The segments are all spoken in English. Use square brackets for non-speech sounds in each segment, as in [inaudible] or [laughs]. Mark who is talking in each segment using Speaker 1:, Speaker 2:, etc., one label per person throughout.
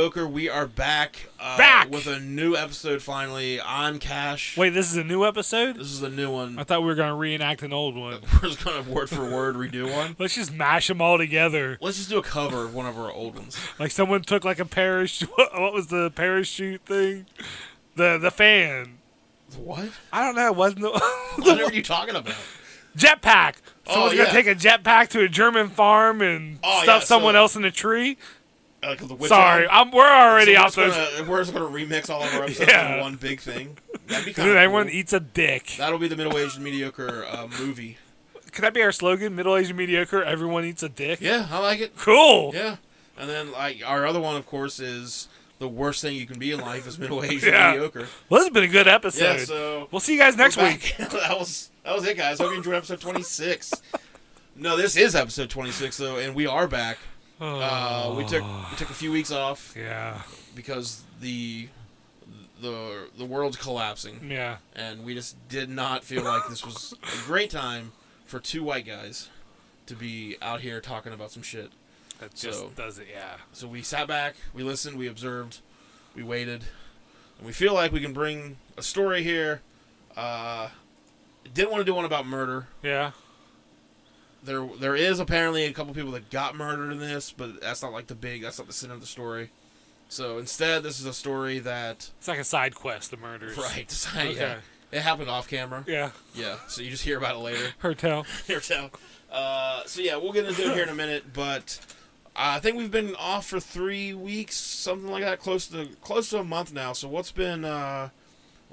Speaker 1: Mediocre. We are back, uh,
Speaker 2: Back!
Speaker 1: with a new episode. Finally, I'm Cash.
Speaker 2: Wait, this is a new episode?
Speaker 1: this is a new one.
Speaker 2: I thought we were going to reenact an old one. [laughs]
Speaker 1: We're just gonna word for word redo one.
Speaker 2: Let's just mash them all together.
Speaker 1: Let's just do a cover of one of our old ones.
Speaker 2: Like someone took like a parachute. [laughs] What was the parachute thing? The the fan.
Speaker 1: What?
Speaker 2: I don't know. Wasn't the [laughs]
Speaker 1: What are you talking about?
Speaker 2: jetpack.
Speaker 1: Oh,
Speaker 2: Someone's
Speaker 1: yeah.
Speaker 2: gonna take a jetpack to a German farm and
Speaker 1: Oh,
Speaker 2: stuff
Speaker 1: yeah,
Speaker 2: someone
Speaker 1: so-
Speaker 2: else in a tree.
Speaker 1: Uh, the
Speaker 2: Sorry. I'm, we're already
Speaker 1: So
Speaker 2: off
Speaker 1: we're just gonna, we're just gonna remix all of our [laughs] episodes
Speaker 2: Yeah.
Speaker 1: in one big thing. That'd be [laughs]
Speaker 2: Dude,
Speaker 1: of
Speaker 2: everyone eats a dick.
Speaker 1: That'll be the middle aged mediocre uh, movie.
Speaker 2: Could that be our slogan? Middle aged mediocre. Everyone eats a dick.
Speaker 1: Yeah, I like it.
Speaker 2: Cool.
Speaker 1: Yeah, and then like our other one, of course, is the worst thing you can be in life is middle aged
Speaker 2: Yeah.
Speaker 1: mediocre.
Speaker 2: Well, this has been a good episode.
Speaker 1: Yeah, so
Speaker 2: we'll see you guys next week. [laughs]
Speaker 1: that was that was it, guys. Hope you enjoyed episode twenty six. No, this is episode twenty six though, and we are back. Uh, we took we took a few weeks off [sighs]
Speaker 2: Yeah.
Speaker 1: because the the the world's collapsing,
Speaker 2: Yeah.
Speaker 1: and we just did not feel like this was a great time for two white guys to be out here talking about some shit.
Speaker 2: That just
Speaker 1: So-
Speaker 2: does it. Yeah.
Speaker 1: So we sat back, we listened, we observed, we waited, and we feel like we can bring a story here. Uh, didn't want to do one about murder.
Speaker 2: Yeah.
Speaker 1: There, there is apparently a couple people that got murdered in this, but that's not like the big. That's not the center of the story. So instead, this is a story that
Speaker 2: It's like a side quest. The murders.
Speaker 1: right,
Speaker 2: Okay.
Speaker 1: yeah, it happened off camera.
Speaker 2: Yeah.
Speaker 1: Yeah, so you just hear about it later. [laughs]
Speaker 2: Hotel. [laughs]
Speaker 1: Here, tell. Uh, so yeah, we'll get into it here in a minute, but I think we've been off for three weeks, something like that, close to close to a month now. So what's been? Uh,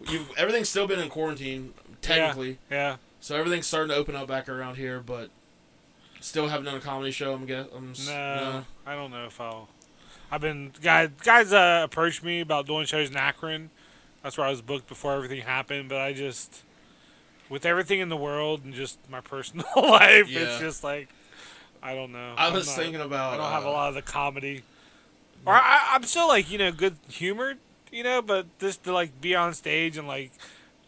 Speaker 1: you everything's still been in quarantine technically,
Speaker 2: Yeah.
Speaker 1: so everything's starting to open up back around here, but still haven't done a comedy show. I'm guess. I'm, s-
Speaker 2: No, I don't know if I'll. I've been guys. Guys uh, approached me about doing shows in Akron. That's where I was booked before everything happened. But I just, with everything in the world and just my [laughs] personal life,
Speaker 1: Yeah.
Speaker 2: it's just like, I don't know.
Speaker 1: I was
Speaker 2: not-
Speaker 1: thinking about.
Speaker 2: I don't have a
Speaker 1: uh,
Speaker 2: lot of the comedy. Or I, I'm still like you know good humored, you know, but just to like be on stage and like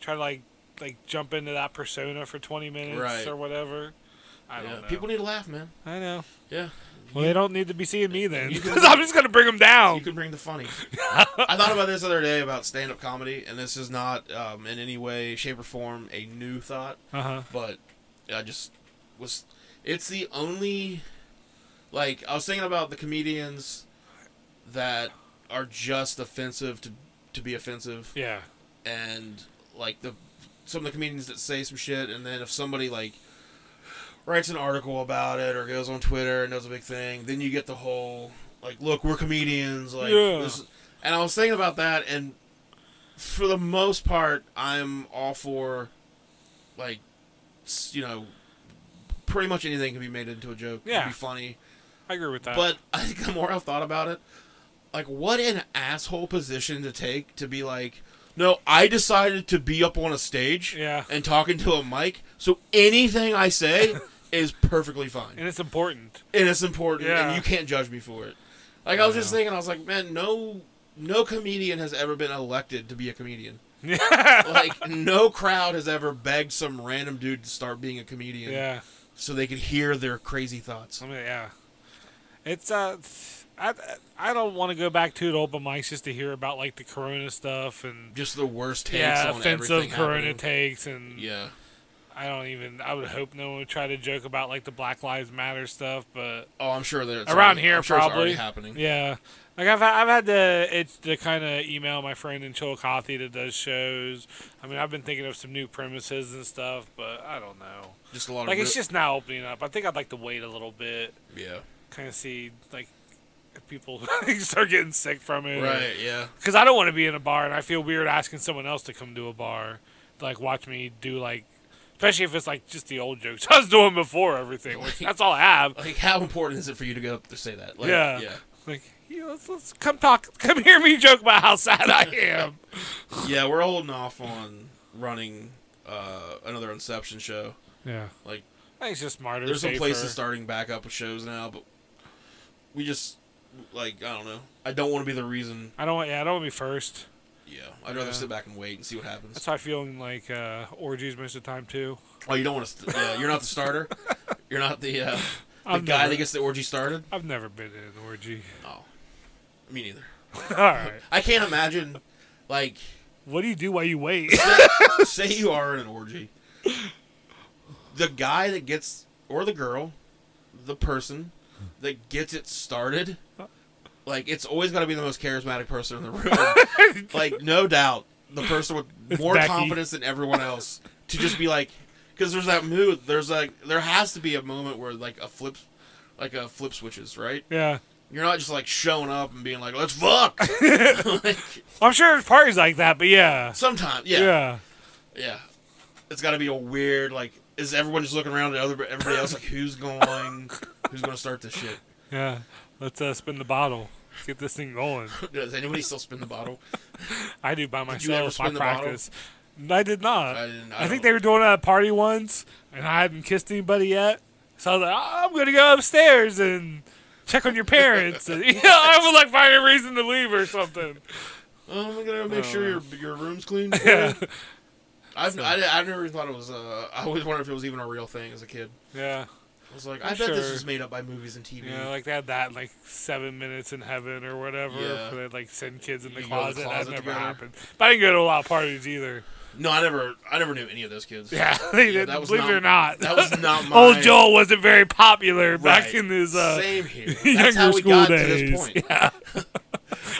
Speaker 2: try to like like jump into that persona for 20 minutes
Speaker 1: Right.
Speaker 2: or whatever. I don't know.
Speaker 1: People need to laugh, man.
Speaker 2: I know.
Speaker 1: Yeah,
Speaker 2: Well, they don't need to be seeing me then,
Speaker 1: You [laughs] can-
Speaker 2: because I'm just gonna bring them down.
Speaker 1: you can bring the funny. [laughs] I thought about this the other day about stand-up comedy, and this is not um, in any way, shape, or form a new thought.
Speaker 2: Uh huh.
Speaker 1: but I just was. It's the only, like I was thinking about the comedians that are just offensive to to be offensive,
Speaker 2: Yeah.
Speaker 1: and like the some of the comedians that say some shit, and then if somebody like writes an article about it or goes on Twitter and does a big thing, then you get the whole like, look, we're comedians, like,
Speaker 2: Yeah.
Speaker 1: this, and I was thinking about that, and for the most part, I'm all for like, you know, pretty much anything can be made into a joke,
Speaker 2: Yeah.
Speaker 1: be funny.
Speaker 2: I agree with that.
Speaker 1: But [laughs] I think the more I've thought about it, like, what an asshole position to take to be like, no, I decided to be up on a stage
Speaker 2: yeah,
Speaker 1: and talking to a mic, so anything I say [laughs] is perfectly fine.
Speaker 2: and it's important.
Speaker 1: And it's important,
Speaker 2: Yeah.
Speaker 1: and you can't judge me for it. Like, I was just thinking, I was like, man, no. No comedian has ever been elected to be a comedian. [laughs] Like no crowd has ever begged some random dude to start being a comedian
Speaker 2: yeah.
Speaker 1: so they could hear their crazy thoughts.
Speaker 2: I mean, yeah. It's uh, I I don't want to go back to it open mics just to hear about like the Corona stuff and
Speaker 1: Just the worst takes
Speaker 2: yeah, offensive Corona
Speaker 1: happening.
Speaker 2: takes and
Speaker 1: Yeah.
Speaker 2: I don't even. I would hope no one would try to joke about like the Black Lives Matter stuff, but
Speaker 1: Oh, I'm sure that
Speaker 2: Around
Speaker 1: already-
Speaker 2: here,
Speaker 1: I'm sure it's
Speaker 2: probably.
Speaker 1: already happening.
Speaker 2: Yeah, like I've I've had to it's to kind of email my friend in Chillicothe that does shows. I mean, I've been thinking of some new premises and stuff, but I don't know.
Speaker 1: Just a lot
Speaker 2: Like
Speaker 1: of
Speaker 2: it's
Speaker 1: real-
Speaker 2: just now opening up. I think I'd like to wait a little bit,
Speaker 1: yeah.
Speaker 2: kind of see like if people [laughs] start getting sick from it.
Speaker 1: Right. Yeah.
Speaker 2: Because I don't want to be in a bar, and I feel weird asking someone else to come to a bar, to, like watch me do like. Especially if it's like just the old jokes [laughs] I was doing before everything. Which, that's all I have.
Speaker 1: Like, how important is it for you to go up to say that? Like,
Speaker 2: Yeah.
Speaker 1: Yeah.
Speaker 2: Like, yeah, let's, let's come talk, come hear me joke about how sad I [laughs] am.
Speaker 1: Yeah. We're holding off on running uh, another Inception show.
Speaker 2: Yeah.
Speaker 1: Like,
Speaker 2: I think it's just smarter.
Speaker 1: there's some places starting back up with shows now, but we just like I don't know. I don't want to be the reason.
Speaker 2: I don't want. Yeah, I don't want to be first.
Speaker 1: Yeah. I'd rather
Speaker 2: Yeah.
Speaker 1: sit back and wait and see what happens.
Speaker 2: That's how I feel in like uh, orgies most of the time too.
Speaker 1: Oh, you don't want to. St- yeah. You're not the starter. [laughs] You're not the. Uh, The
Speaker 2: I've
Speaker 1: guy
Speaker 2: never,
Speaker 1: that gets the orgy started?
Speaker 2: I've never been in an orgy.
Speaker 1: Oh, me neither. [laughs]
Speaker 2: All right.
Speaker 1: I can't imagine, like,
Speaker 2: What do you do while you wait? [laughs]
Speaker 1: say you are in an orgy. The guy that gets, or the girl, the person that gets it started, like, it's always got to be the most charismatic person in the room. [laughs] like, no doubt, the person with
Speaker 2: It's
Speaker 1: more
Speaker 2: Becky.
Speaker 1: confidence than everyone else to just be like, because there's that mood. There's like, there has to be a moment where like a flip, like a flip switches, right?
Speaker 2: yeah.
Speaker 1: You're not just like showing up and being like, "Let's fuck." [laughs] like,
Speaker 2: I'm sure there's parties like that, but yeah.
Speaker 1: sometimes, yeah,
Speaker 2: Yeah.
Speaker 1: yeah. It's got to be a weird like. Is everyone just looking around at other everybody else like who's going, who's going to start this shit? [laughs]
Speaker 2: Yeah. Let's uh, spin the bottle. Let's [laughs] get this thing going. [laughs]
Speaker 1: Does anybody still spin the bottle? [laughs]
Speaker 2: I do by
Speaker 1: Did you ever
Speaker 2: myself. My
Speaker 1: spin the bottle?
Speaker 2: practice. I did not.
Speaker 1: I didn't. I,
Speaker 2: I, think they were doing it at a party once, and I hadn't kissed anybody yet. So I was like, "Oh, I'm gonna go upstairs and check on your parents. and, you know, I would like find a reason to leave or something.
Speaker 1: Oh, I'm gonna make sure your your room's clean.
Speaker 2: Yeah,
Speaker 1: I've I, I never thought it was. Uh, I always wondered if it was even a real thing as a kid.
Speaker 2: yeah,
Speaker 1: I was like,
Speaker 2: I'm
Speaker 1: I bet this
Speaker 2: sure.
Speaker 1: was made up by movies and TV.
Speaker 2: yeah. Like they had that like seven minutes in heaven or whatever.
Speaker 1: Yeah.
Speaker 2: Where they like send kids in the closet.
Speaker 1: closet
Speaker 2: that never
Speaker 1: together.
Speaker 2: happened. But I didn't go to a lot of parties either.
Speaker 1: no, I never. I never knew any of those kids.
Speaker 2: Yeah, [laughs] they
Speaker 1: Yeah,
Speaker 2: didn't. believe it or not,
Speaker 1: That was not [laughs] my.
Speaker 2: old Joel wasn't very popular back in his uh,
Speaker 1: Same here. [laughs] That's
Speaker 2: younger
Speaker 1: how we
Speaker 2: school
Speaker 1: got
Speaker 2: days.
Speaker 1: to this point.
Speaker 2: Yeah.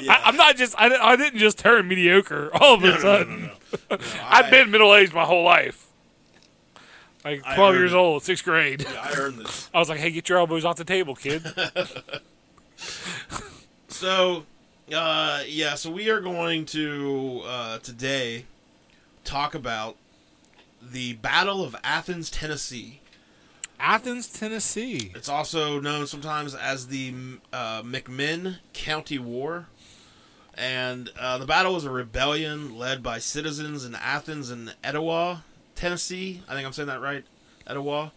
Speaker 1: Yeah.
Speaker 2: I, I'm not just. I, I didn't just turn mediocre all of a
Speaker 1: No,
Speaker 2: sudden.
Speaker 1: no, no. No,
Speaker 2: I've
Speaker 1: I-
Speaker 2: been middle aged my whole life. Like
Speaker 1: I
Speaker 2: 12
Speaker 1: earned
Speaker 2: years old, sixth grade.
Speaker 1: Yeah, I earned this. [laughs]
Speaker 2: I was like, hey, get your elbows off the table, kid. [laughs] [laughs]
Speaker 1: So, uh, yeah, so we are going to uh, today talk about the Battle of Athens, Tennessee.
Speaker 2: Athens, Tennessee.
Speaker 1: It's also known sometimes as the uh, McMinn County War. And uh, the battle was a rebellion led by citizens in Athens and Etowah, Tennessee. I think I'm saying that right. Etowah.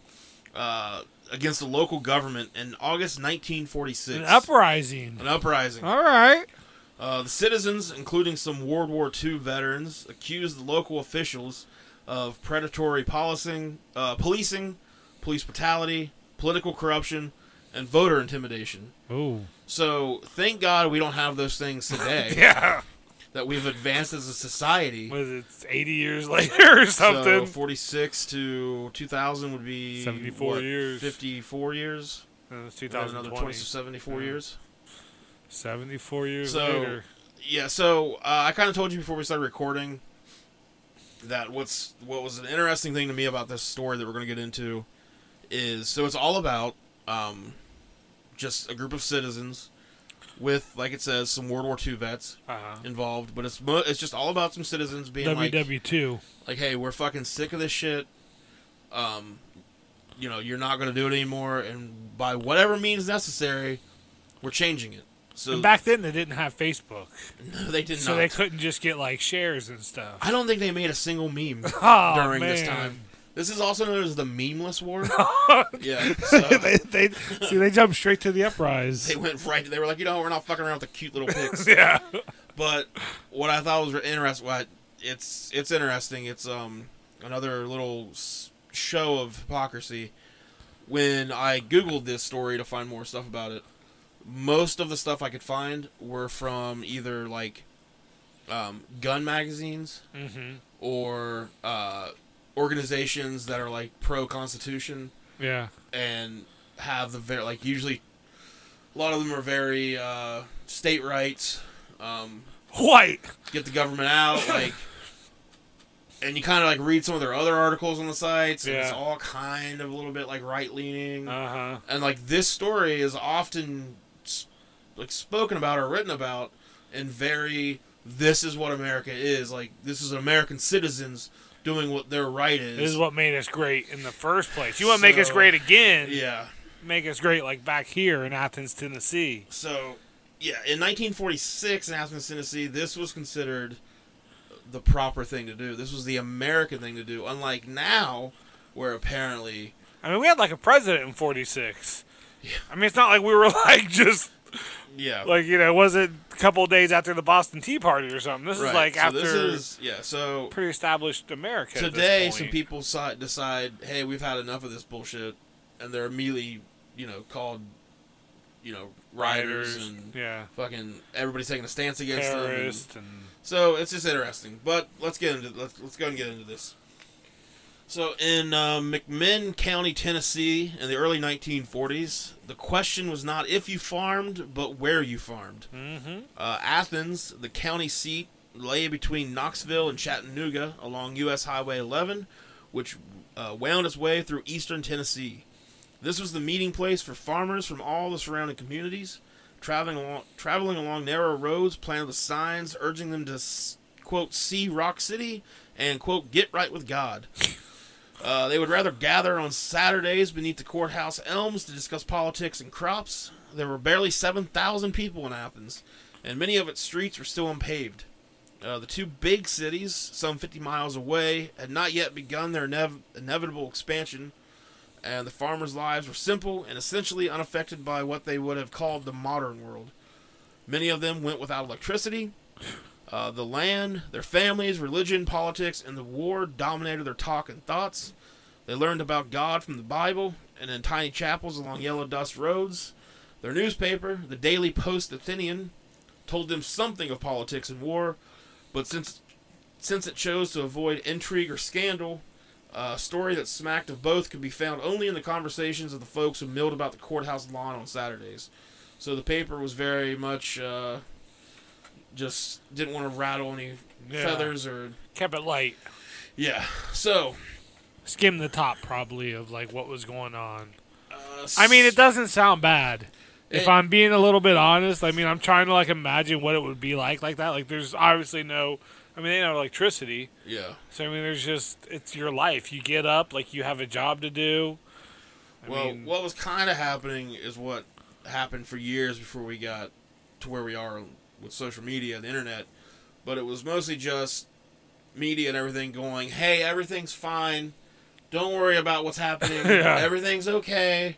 Speaker 1: Uh, against the local government in August 1946.
Speaker 2: An uprising.
Speaker 1: An uprising.
Speaker 2: All right.
Speaker 1: Uh, the citizens, including some World War II veterans, accused the local officials of predatory policing, uh, policing, police brutality, political corruption, and voter intimidation.
Speaker 2: Oh.
Speaker 1: So, thank God we don't have those things [laughs] today.
Speaker 2: Yeah.
Speaker 1: That we've advanced as a society.
Speaker 2: Was it 80 years [laughs] later or
Speaker 1: So,
Speaker 2: something?
Speaker 1: 46 to 2000 would be
Speaker 2: 74
Speaker 1: what,
Speaker 2: years.
Speaker 1: 54 years.
Speaker 2: Uh, it's
Speaker 1: And then another 20 to 74
Speaker 2: Yeah.
Speaker 1: years.
Speaker 2: 74 years
Speaker 1: So,
Speaker 2: later.
Speaker 1: Yeah, so uh, I kind of told you before we started recording that what's what was an interesting thing to me about this story that we're going to get into is so it's all about um, just a group of citizens with, like it says, some World War II vets
Speaker 2: Uh-huh.
Speaker 1: involved, but it's mo- it's just all about some citizens being like,
Speaker 2: WW2.
Speaker 1: like, hey, we're fucking sick of this shit. Um, you know, you're not going to do it anymore, and by whatever means necessary, we're changing it. So
Speaker 2: and back then, they didn't have Facebook. [laughs]
Speaker 1: No, they did
Speaker 2: So
Speaker 1: not.
Speaker 2: So they couldn't just get, like, shares and stuff.
Speaker 1: I don't think they made a single meme [laughs]
Speaker 2: Oh,
Speaker 1: during
Speaker 2: man.
Speaker 1: this time. This is also known as the memeless war. [laughs] yeah. [laughs] So
Speaker 2: they, they, see, they jumped straight to the uprise.
Speaker 1: they went right. They were like, you know, we're not fucking around with the cute little pics. [laughs]
Speaker 2: yeah.
Speaker 1: But what I thought was interesting, what it's it's interesting. It's um another little show of hypocrisy. When I googled this story to find more stuff about it, most of the stuff I could find were from either like um, gun magazines
Speaker 2: Mm-hmm.
Speaker 1: or uh, organizations that are like pro Constitution
Speaker 2: Yeah.
Speaker 1: and have the very like usually a lot of them are very uh, state rights, um,
Speaker 2: White.
Speaker 1: get the government out, [laughs] like, and you kind of like read some of their other articles on the sites, and it's all kind of a little bit like right leaning,
Speaker 2: Uh huh.
Speaker 1: and like this story is often like spoken about or written about in very this is what America is like this is American citizens doing what their right is.
Speaker 2: This is what made us great in the first place. You want to make us great again?
Speaker 1: yeah.
Speaker 2: Make us great like back here in Athens, Tennessee.
Speaker 1: So, yeah, in 1946 in Athens, Tennessee, this was considered the proper thing to do. This was the American thing to do. Unlike now, where apparently,
Speaker 2: I mean, we had like a president in '46. I mean, it's not like we were [laughs] like just
Speaker 1: yeah,
Speaker 2: like you know, it wasn't a couple of days after the Boston Tea Party or something. This
Speaker 1: right.
Speaker 2: is like
Speaker 1: so
Speaker 2: after
Speaker 1: this is yeah. So
Speaker 2: pretty established America.
Speaker 1: today, some people decide, hey, we've had enough of this bullshit, and they're immediately you know, called, you know, rioters
Speaker 2: Writers,
Speaker 1: and
Speaker 2: yeah,
Speaker 1: fucking everybody's taking a stance against them. and-
Speaker 2: and
Speaker 1: so it's just interesting. But let's get into let's let's go and get into this. So in uh, McMinn County, Tennessee, in the early 1940s, the question was not if you farmed, but where you farmed.
Speaker 2: mm-hmm.
Speaker 1: Uh, Athens, the county seat, lay between Knoxville and Chattanooga along U.S. Highway 11, which uh, wound its way through eastern Tennessee. This was the meeting place for farmers from all the surrounding communities, traveling along, traveling along narrow roads planted with signs urging them to quote see Rock City and quote get right with God. Uh, they would rather gather on Saturdays beneath the courthouse elms to discuss politics and crops. There were barely 7,000 people in Athens, and many of its streets were still unpaved. Uh, the two big cities, some 50 miles away, had not yet begun their inev- inevitable expansion, and the farmers' lives were simple and essentially unaffected by what they would have called the modern world. Many of them went without electricity. Uh, the land, their families, religion, politics, and the war dominated their talk and thoughts. They learned about God from the Bible and in tiny chapels along yellow dust roads. Their newspaper, the Daily Post Athenian, told them something of politics and war, but since since it chose to avoid intrigue or scandal, a story that smacked of both could be found only in the conversations of the folks who milled about the courthouse lawn on Saturdays. So the paper was very much uh, just didn't want to rattle any
Speaker 2: Yeah.
Speaker 1: feathers or
Speaker 2: kept it light.
Speaker 1: yeah. So
Speaker 2: Skim the top, probably, of like what was going on.
Speaker 1: uh,
Speaker 2: I mean, it doesn't sound bad. If I'm being a little bit honest, I mean, I'm trying to like imagine what it would be like like that. Like, there's obviously no, I mean, they don't have electricity,
Speaker 1: yeah.
Speaker 2: so I mean, there's just it's your life. You get up, like you have a job to do. I
Speaker 1: well,
Speaker 2: mean,
Speaker 1: what was kind of happening is what happened for years before we got to where we are with social media and the internet. But it was mostly just media and everything going, "Hey, everything's fine. Don't worry about what's happening. [laughs]
Speaker 2: Yeah.
Speaker 1: Everything's okay."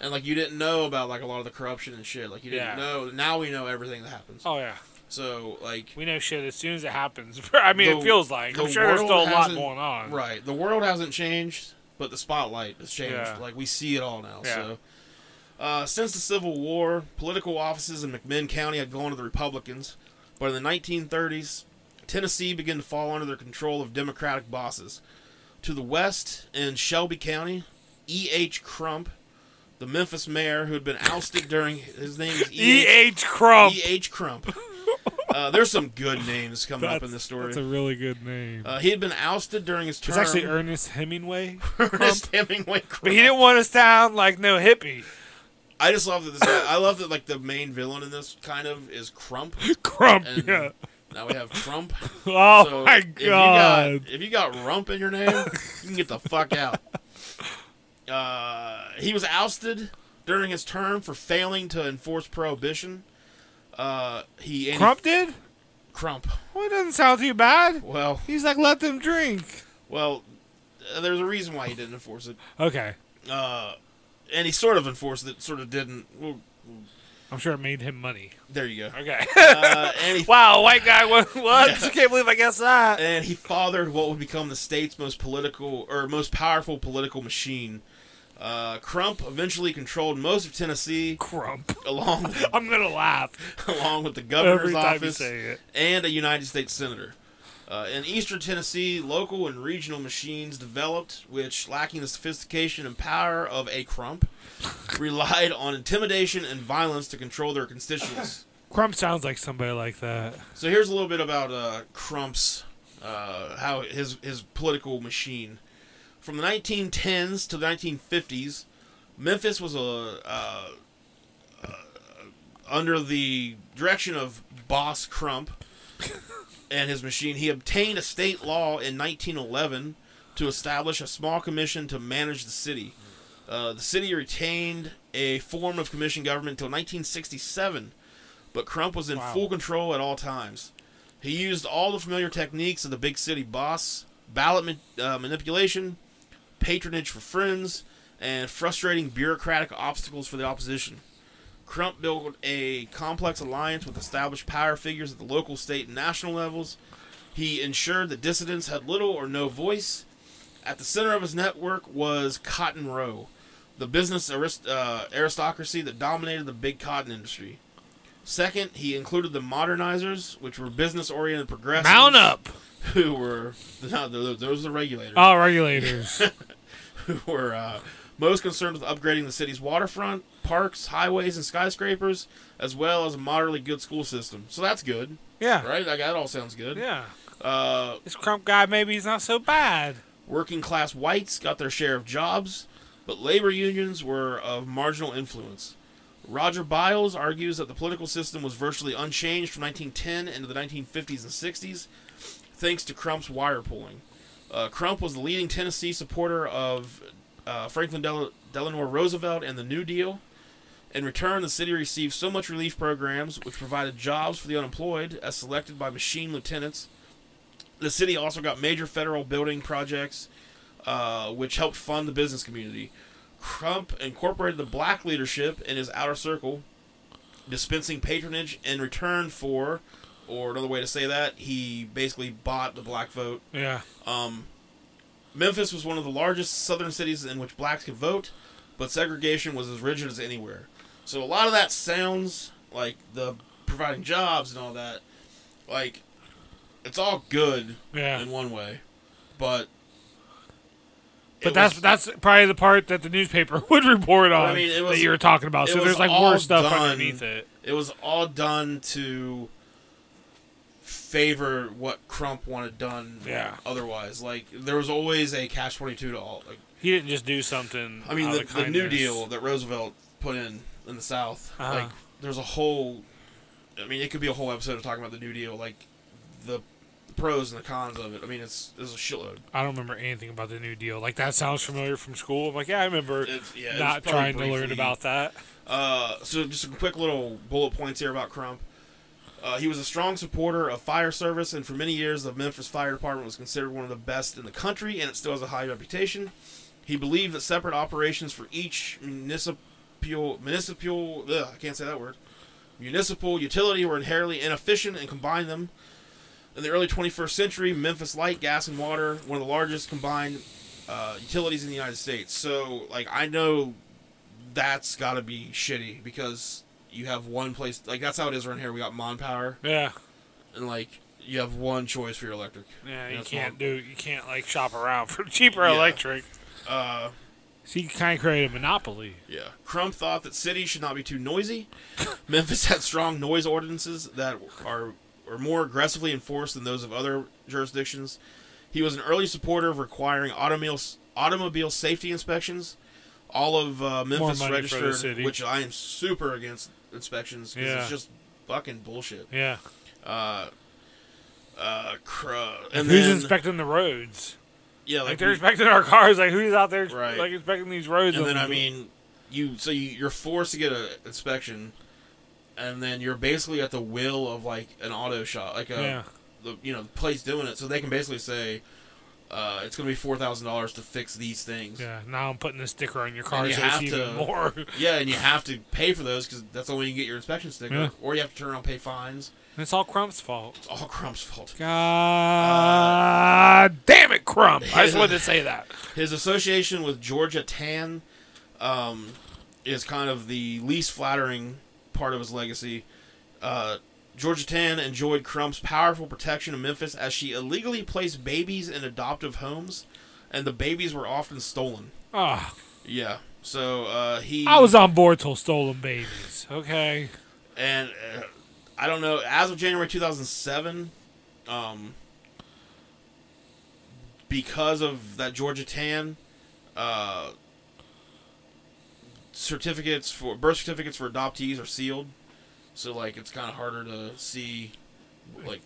Speaker 1: And like you didn't know about like a lot of the corruption and shit. Like you didn't
Speaker 2: Yeah.
Speaker 1: know. Now we know everything that happens.
Speaker 2: oh yeah,
Speaker 1: So like
Speaker 2: we know shit as soon as it happens. [laughs] I mean,
Speaker 1: The-
Speaker 2: it feels like I'm
Speaker 1: the
Speaker 2: sure there's still a lot going on.
Speaker 1: Right. The world hasn't changed, but the spotlight has changed.
Speaker 2: Yeah.
Speaker 1: Like we see it all now. So, uh, since the Civil War, political offices in McMinn County had gone to the Republicans, but in the 1930s, Tennessee began to fall under the control of Democratic bosses. To the west, in Shelby County, E. H. Crump, the Memphis mayor who had been ousted during his name is
Speaker 2: E.
Speaker 1: E.
Speaker 2: H. Crump.
Speaker 1: E. H. Crump. Uh, there's some good names coming up in
Speaker 2: That's-
Speaker 1: this story.
Speaker 2: That's a really good name.
Speaker 1: Uh, he had been ousted during his term.
Speaker 2: it's actually Ernest Hemingway, [laughs]
Speaker 1: Ernest Hemingway.
Speaker 2: but he didn't want to sound like no hippie.
Speaker 1: I just love that this guy. I love that like the main villain in this kind of is Crump. [laughs]
Speaker 2: Crump.
Speaker 1: And
Speaker 2: yeah.
Speaker 1: now we have Trump. [laughs]
Speaker 2: Oh
Speaker 1: So
Speaker 2: my
Speaker 1: if you
Speaker 2: god.
Speaker 1: got if you got Rump in your name, you can get the fuck out. [laughs] Uh, he was ousted during his term for failing to enforce prohibition. Uh, he
Speaker 2: Crump did?
Speaker 1: Crump.
Speaker 2: Well, it doesn't sound too bad.
Speaker 1: Well,
Speaker 2: He's like, let them drink.
Speaker 1: well, uh, there's a reason why he didn't enforce it.
Speaker 2: Okay.
Speaker 1: Uh, and he sort of enforced it, sort of didn't. Well,
Speaker 2: I'm sure it made him money.
Speaker 1: there you go.
Speaker 2: Okay. [laughs]
Speaker 1: Uh, and he [laughs]
Speaker 2: wow, white guy. What? what?
Speaker 1: Yeah.
Speaker 2: I can't believe I guessed that.
Speaker 1: and he fathered what would become the state's most political or most powerful political machine. Uh, Crump eventually controlled most of Tennessee,
Speaker 2: Crump.
Speaker 1: along with, [laughs]
Speaker 2: I'm gonna laugh
Speaker 1: along with the governor's
Speaker 2: every time you
Speaker 1: office and a United States senator. Uh, in eastern Tennessee, local and regional machines developed, which, lacking the sophistication and power of a Crump, [laughs] relied on intimidation and violence to control their constituents.
Speaker 2: Crump sounds like somebody like that.
Speaker 1: So here's a little bit about uh, Crump's uh, how his his political machine. From the 1910s to the 1950s, Memphis was a uh, uh, under the direction of Boss Crump [laughs] and his machine. He obtained a state law in 1911 to establish a small commission to manage the city. Uh, the city retained a form of commission government until 1967, but Crump was in
Speaker 2: Wow.
Speaker 1: full control at all times. He used all the familiar techniques of the big city boss ballot ma- uh, manipulation, patronage for friends, and frustrating bureaucratic obstacles for the opposition. Crump built a complex alliance with established power figures at the local, state, and national levels. He ensured that dissidents had little or no voice. At the center of his network was Cotton Row, the business arist- uh, aristocracy that dominated the big cotton industry. Second, he included the modernizers, which were business-oriented progressives.
Speaker 2: Mount up. [laughs]
Speaker 1: Who were [laughs] no, those those are the regulators.
Speaker 2: Oh, regulators. [laughs]
Speaker 1: who were uh, most concerned with upgrading the city's waterfront, parks, highways, and skyscrapers, as well as a moderately good school system. So that's good,
Speaker 2: yeah.
Speaker 1: right? Like, that all sounds good.
Speaker 2: Yeah.
Speaker 1: Uh,
Speaker 2: This Crump guy, maybe he's not so bad.
Speaker 1: working class whites got their share of jobs, but labor unions were of marginal influence. Roger Biles argues that the political system was virtually unchanged from 1910 into the 1950s and 60s, thanks to Crump's wire pulling. Uh, Crump was the leading Tennessee supporter of uh, Franklin Del- Delano Roosevelt and the New Deal. In return, the city received so much relief programs, which provided jobs for the unemployed, as selected by machine lieutenants. The city also got major federal building projects, uh, which helped fund the business community. Crump incorporated the black leadership in his outer circle, dispensing patronage in return for, or another way to say that, he basically bought the black vote.
Speaker 2: Yeah.
Speaker 1: Um, Memphis was one of the largest southern cities in which blacks could vote, but segregation was as rigid as anywhere. So a lot of that sounds like the providing jobs and all that, like it's all good
Speaker 2: Yeah.
Speaker 1: in one way, but
Speaker 2: But that's
Speaker 1: was-
Speaker 2: that's probably the part that the newspaper [laughs] would report on
Speaker 1: I mean, it was-
Speaker 2: that you were talking about. So there's like more stuff
Speaker 1: done-
Speaker 2: underneath it.
Speaker 1: it was all done to favor what Crump wanted done.
Speaker 2: Yeah.
Speaker 1: Otherwise, like there was always a catch twenty two to all. Like,
Speaker 2: He didn't just do something.
Speaker 1: I mean, the, the New. Deal that Roosevelt put in in the South.
Speaker 2: Uh-huh.
Speaker 1: Like, there's a whole. I mean, it could be a whole episode of talking about the New Deal, like the pros and the cons of it. I mean, it's there's a shitload.
Speaker 2: I don't remember anything about the New Deal. Like that sounds familiar from school. I'm like, yeah, I remember
Speaker 1: yeah,
Speaker 2: not trying to learn about that.
Speaker 1: Uh, so just a quick little bullet points here about Crump. Uh, he was a strong supporter of fire service, and for many years, the Memphis Fire Department was considered one of the best in the country, and it still has a high reputation. He believed that separate operations for each municipal municipal ugh, I can't say that word municipal utility were inherently inefficient, and combined them. In the early 21st century, Memphis Light, Gas, and Water, one of the largest combined uh, utilities in the United States. So, like, I know that's got to be shitty because you have one place. Like that's how it is around here. We got Mon Power,
Speaker 2: Yeah,
Speaker 1: and like you have one choice for your electric.
Speaker 2: yeah. You can't
Speaker 1: all.
Speaker 2: do. You can't like shop around for [laughs] cheaper
Speaker 1: Yeah.
Speaker 2: electric.
Speaker 1: Uh,
Speaker 2: So you kind of create a monopoly.
Speaker 1: yeah. Crump thought that cities should not be too noisy. [laughs] Memphis had strong noise ordinances that are are more aggressively enforced than those of other jurisdictions. He was an early supporter of requiring automobile automobile safety inspections. All of uh, Memphis registered, which I am super against inspections because
Speaker 2: Yeah.
Speaker 1: it's just fucking bullshit.
Speaker 2: Yeah.
Speaker 1: Uh, uh, cr-
Speaker 2: And
Speaker 1: and
Speaker 2: who's
Speaker 1: then,
Speaker 2: inspecting the roads?
Speaker 1: yeah,
Speaker 2: Like,
Speaker 1: like,
Speaker 2: they're
Speaker 1: we-
Speaker 2: inspecting our cars. Like who's out there
Speaker 1: Right.
Speaker 2: like inspecting these roads?
Speaker 1: and then I mean, you so you, you're forced to get an inspection, and then you're basically at the will of like an auto shop, like a
Speaker 2: yeah,
Speaker 1: the you know the place doing it, so they can basically say. Uh, it's gonna be four thousand dollars to fix these things.
Speaker 2: yeah. Now I'm putting a sticker on your car,
Speaker 1: you
Speaker 2: so it's
Speaker 1: have
Speaker 2: even
Speaker 1: to-
Speaker 2: more. [laughs]
Speaker 1: Yeah, and you have to pay for those because that's the only way you can get your inspection sticker,
Speaker 2: Yeah.
Speaker 1: or you have to turn around and pay fines.
Speaker 2: And it's all Crump's fault.
Speaker 1: It's all Crump's fault.
Speaker 2: God damn it, Crump! I just wanted to say that. [laughs]
Speaker 1: His association with Georgia Tann um, is kind of the least flattering part of his legacy. Uh, Georgia Tann enjoyed Crump's powerful protection of Memphis as she illegally placed babies in adoptive homes, and the babies were often stolen.
Speaker 2: Ah,
Speaker 1: Yeah. So uh, he.
Speaker 2: I was on board till stolen babies. Okay.
Speaker 1: and uh, I don't know. As of January 2007, um, because of that Georgia Tann, uh, certificates for birth certificates for adoptees are sealed. So like it's kind of harder to see, like,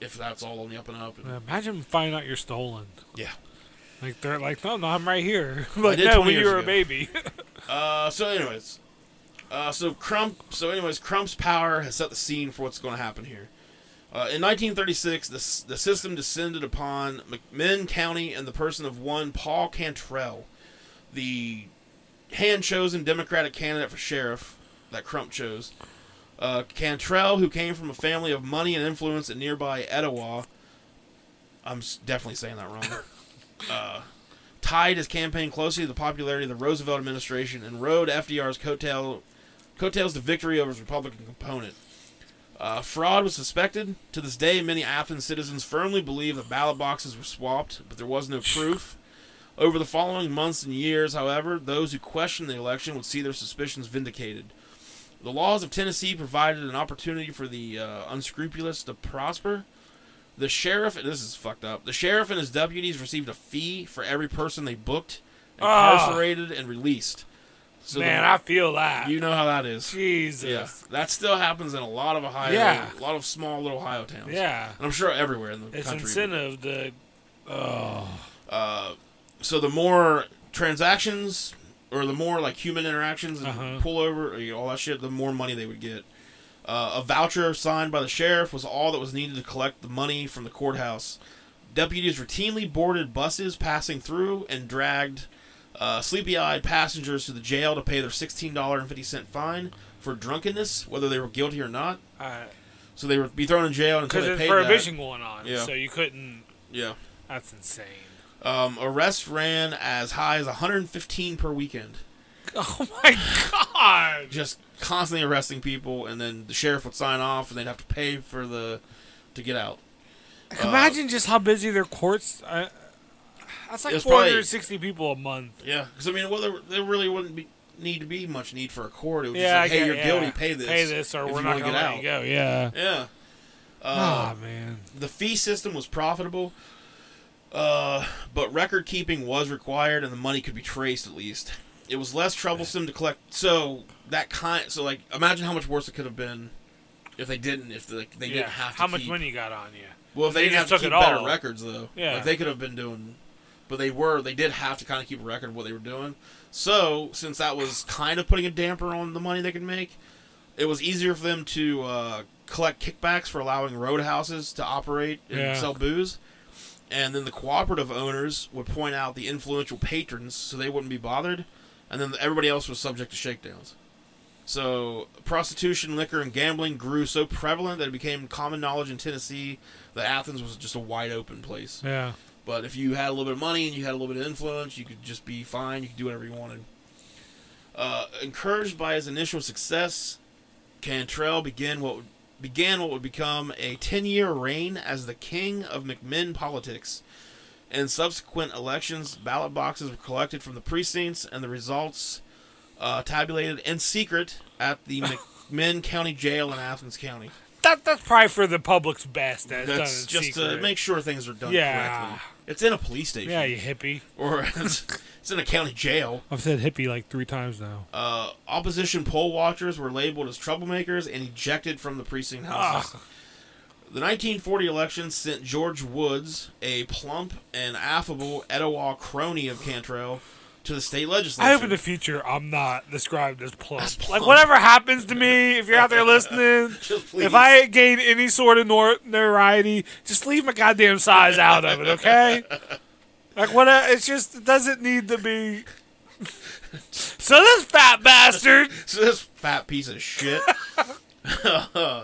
Speaker 1: if that's all on the up and up. And,
Speaker 2: Imagine finding out you're stolen.
Speaker 1: yeah.
Speaker 2: Like they're like, no, no, I'm right here. [laughs] like
Speaker 1: did
Speaker 2: no,
Speaker 1: 20
Speaker 2: when you
Speaker 1: years
Speaker 2: were a
Speaker 1: ago.
Speaker 2: baby. [laughs]
Speaker 1: Uh, so anyways, uh, so Crump, so anyways, Crump's power has set the scene for what's going to happen here. Uh, in 1936, the, s- the system descended upon McMinn County in the person of one Paul Cantrell, the hand-chosen Democratic candidate for sheriff that Crump chose. Uh, Cantrell, who came from a family of money and influence in nearby Etowah, I'm definitely saying that wrong. [laughs] uh, tied his campaign closely to the popularity of the Roosevelt administration and rode FDR's coattail, coattails to victory over his Republican component. Uh, fraud was suspected. To this day, many Athens citizens firmly believe that ballot boxes were swapped, but there was no proof. Over the following months and years, however, those who questioned the election would see their suspicions vindicated. The laws of Tennessee provided an opportunity for the uh, unscrupulous to prosper. The sheriff, this is fucked up. The sheriff and his deputies received a fee for every person they booked, incarcerated, and released. So
Speaker 2: Man,
Speaker 1: the-
Speaker 2: I feel that.
Speaker 1: you know how that is.
Speaker 2: Jesus.
Speaker 1: Yeah, that still happens in a lot of Ohio,
Speaker 2: Yeah.
Speaker 1: a lot of small little Ohio towns.
Speaker 2: Yeah.
Speaker 1: and I'm sure everywhere in the
Speaker 2: It's
Speaker 1: country.
Speaker 2: incentive to. Oh.
Speaker 1: Uh, so the more transactions or the more like human interactions and
Speaker 2: Uh-huh.
Speaker 1: pull over or, you know, all that shit, the more money they would get. Uh, a voucher signed by the sheriff was all that was needed to collect the money from the courthouse. Deputies routinely boarded buses passing through and dragged uh, sleepy-eyed passengers to the jail to pay their sixteen dollar and fifty cent fine for drunkenness, whether they were guilty or not. So they would be thrown in jail
Speaker 2: Because there's prohibition going on.
Speaker 1: Yeah.
Speaker 2: So you couldn't.
Speaker 1: Yeah.
Speaker 2: That's insane.
Speaker 1: Um, arrests ran as high as 115 per weekend.
Speaker 2: Oh my god.
Speaker 1: Just constantly arresting people, and then the sheriff would sign off, and they'd have to pay for the to get out. Uh,
Speaker 2: Imagine just how busy their courts. Uh, that's like
Speaker 1: It's probably-
Speaker 2: 460 people a month.
Speaker 1: Yeah, because I mean, well, there, there really wouldn't be need to be much need for a court. It would
Speaker 2: Yeah,
Speaker 1: just like, hey, you're
Speaker 2: yeah.
Speaker 1: guilty, pay this,
Speaker 2: Pay this, or we're not going to
Speaker 1: get
Speaker 2: let
Speaker 1: out.
Speaker 2: you go. Yeah.
Speaker 1: Yeah. Uh,
Speaker 2: oh man.
Speaker 1: The fee system was profitable, uh, but record keeping was required, and the money could be traced at least. It was less troublesome to collect. So that kind. So like, imagine how much worse it could have been if they didn't. If they, they
Speaker 2: Yeah.
Speaker 1: didn't have to
Speaker 2: How much
Speaker 1: keep-
Speaker 2: money you got on you?
Speaker 1: Well, if they,
Speaker 2: They
Speaker 1: didn't have to keep better
Speaker 2: all.
Speaker 1: records though,
Speaker 2: Yeah.
Speaker 1: like they could have been doing, but they were. They did have to kind of keep a record of what they were doing. So since that was kind of putting a damper on the money they could make, it was easier for them to uh, collect kickbacks for allowing roadhouses to operate and
Speaker 2: Yeah.
Speaker 1: sell booze. And then the cooperative owners would point out the influential patrons so they wouldn't be bothered. And then everybody else was subject to shakedowns. So prostitution, liquor, and gambling grew so prevalent that it became common knowledge in Tennessee that Athens was just a wide open place.
Speaker 2: Yeah.
Speaker 1: But if you had a little bit of money and you had a little bit of influence, you could just be fine. You could do whatever you wanted. Uh, encouraged by his initial success, Cantrell began what would, began what would become a ten-year reign as the king of McMinn politics. In subsequent elections, ballot boxes were collected from the precincts, and the results uh, tabulated in secret at the [laughs] McMinn County Jail in Athens County.
Speaker 2: That that's probably for the public's best. That it's done
Speaker 1: That's just
Speaker 2: secret.
Speaker 1: to make sure things are done
Speaker 2: Yeah.
Speaker 1: correctly. It's in a police station.
Speaker 2: Yeah, you hippie.
Speaker 1: or [laughs] it's, in a county jail.
Speaker 2: I've said hippie like three times now.
Speaker 1: Uh, opposition poll watchers were labeled as troublemakers and ejected from the precinct houses.
Speaker 2: Ugh.
Speaker 1: The 1940 election sent George Woods, a plump and affable Etowah crony of Cantrell, to the state legislature.
Speaker 2: I hope in the future I'm not described as plump.
Speaker 1: As
Speaker 2: Like whatever happens to me, if you're out there [laughs] listening, if I gain any sort of nor- notoriety, just leave my goddamn size out of it, okay? [laughs] Like what? It's just it doesn't need to be. [laughs] So this fat bastard. [laughs]
Speaker 1: So this fat piece of shit. [laughs]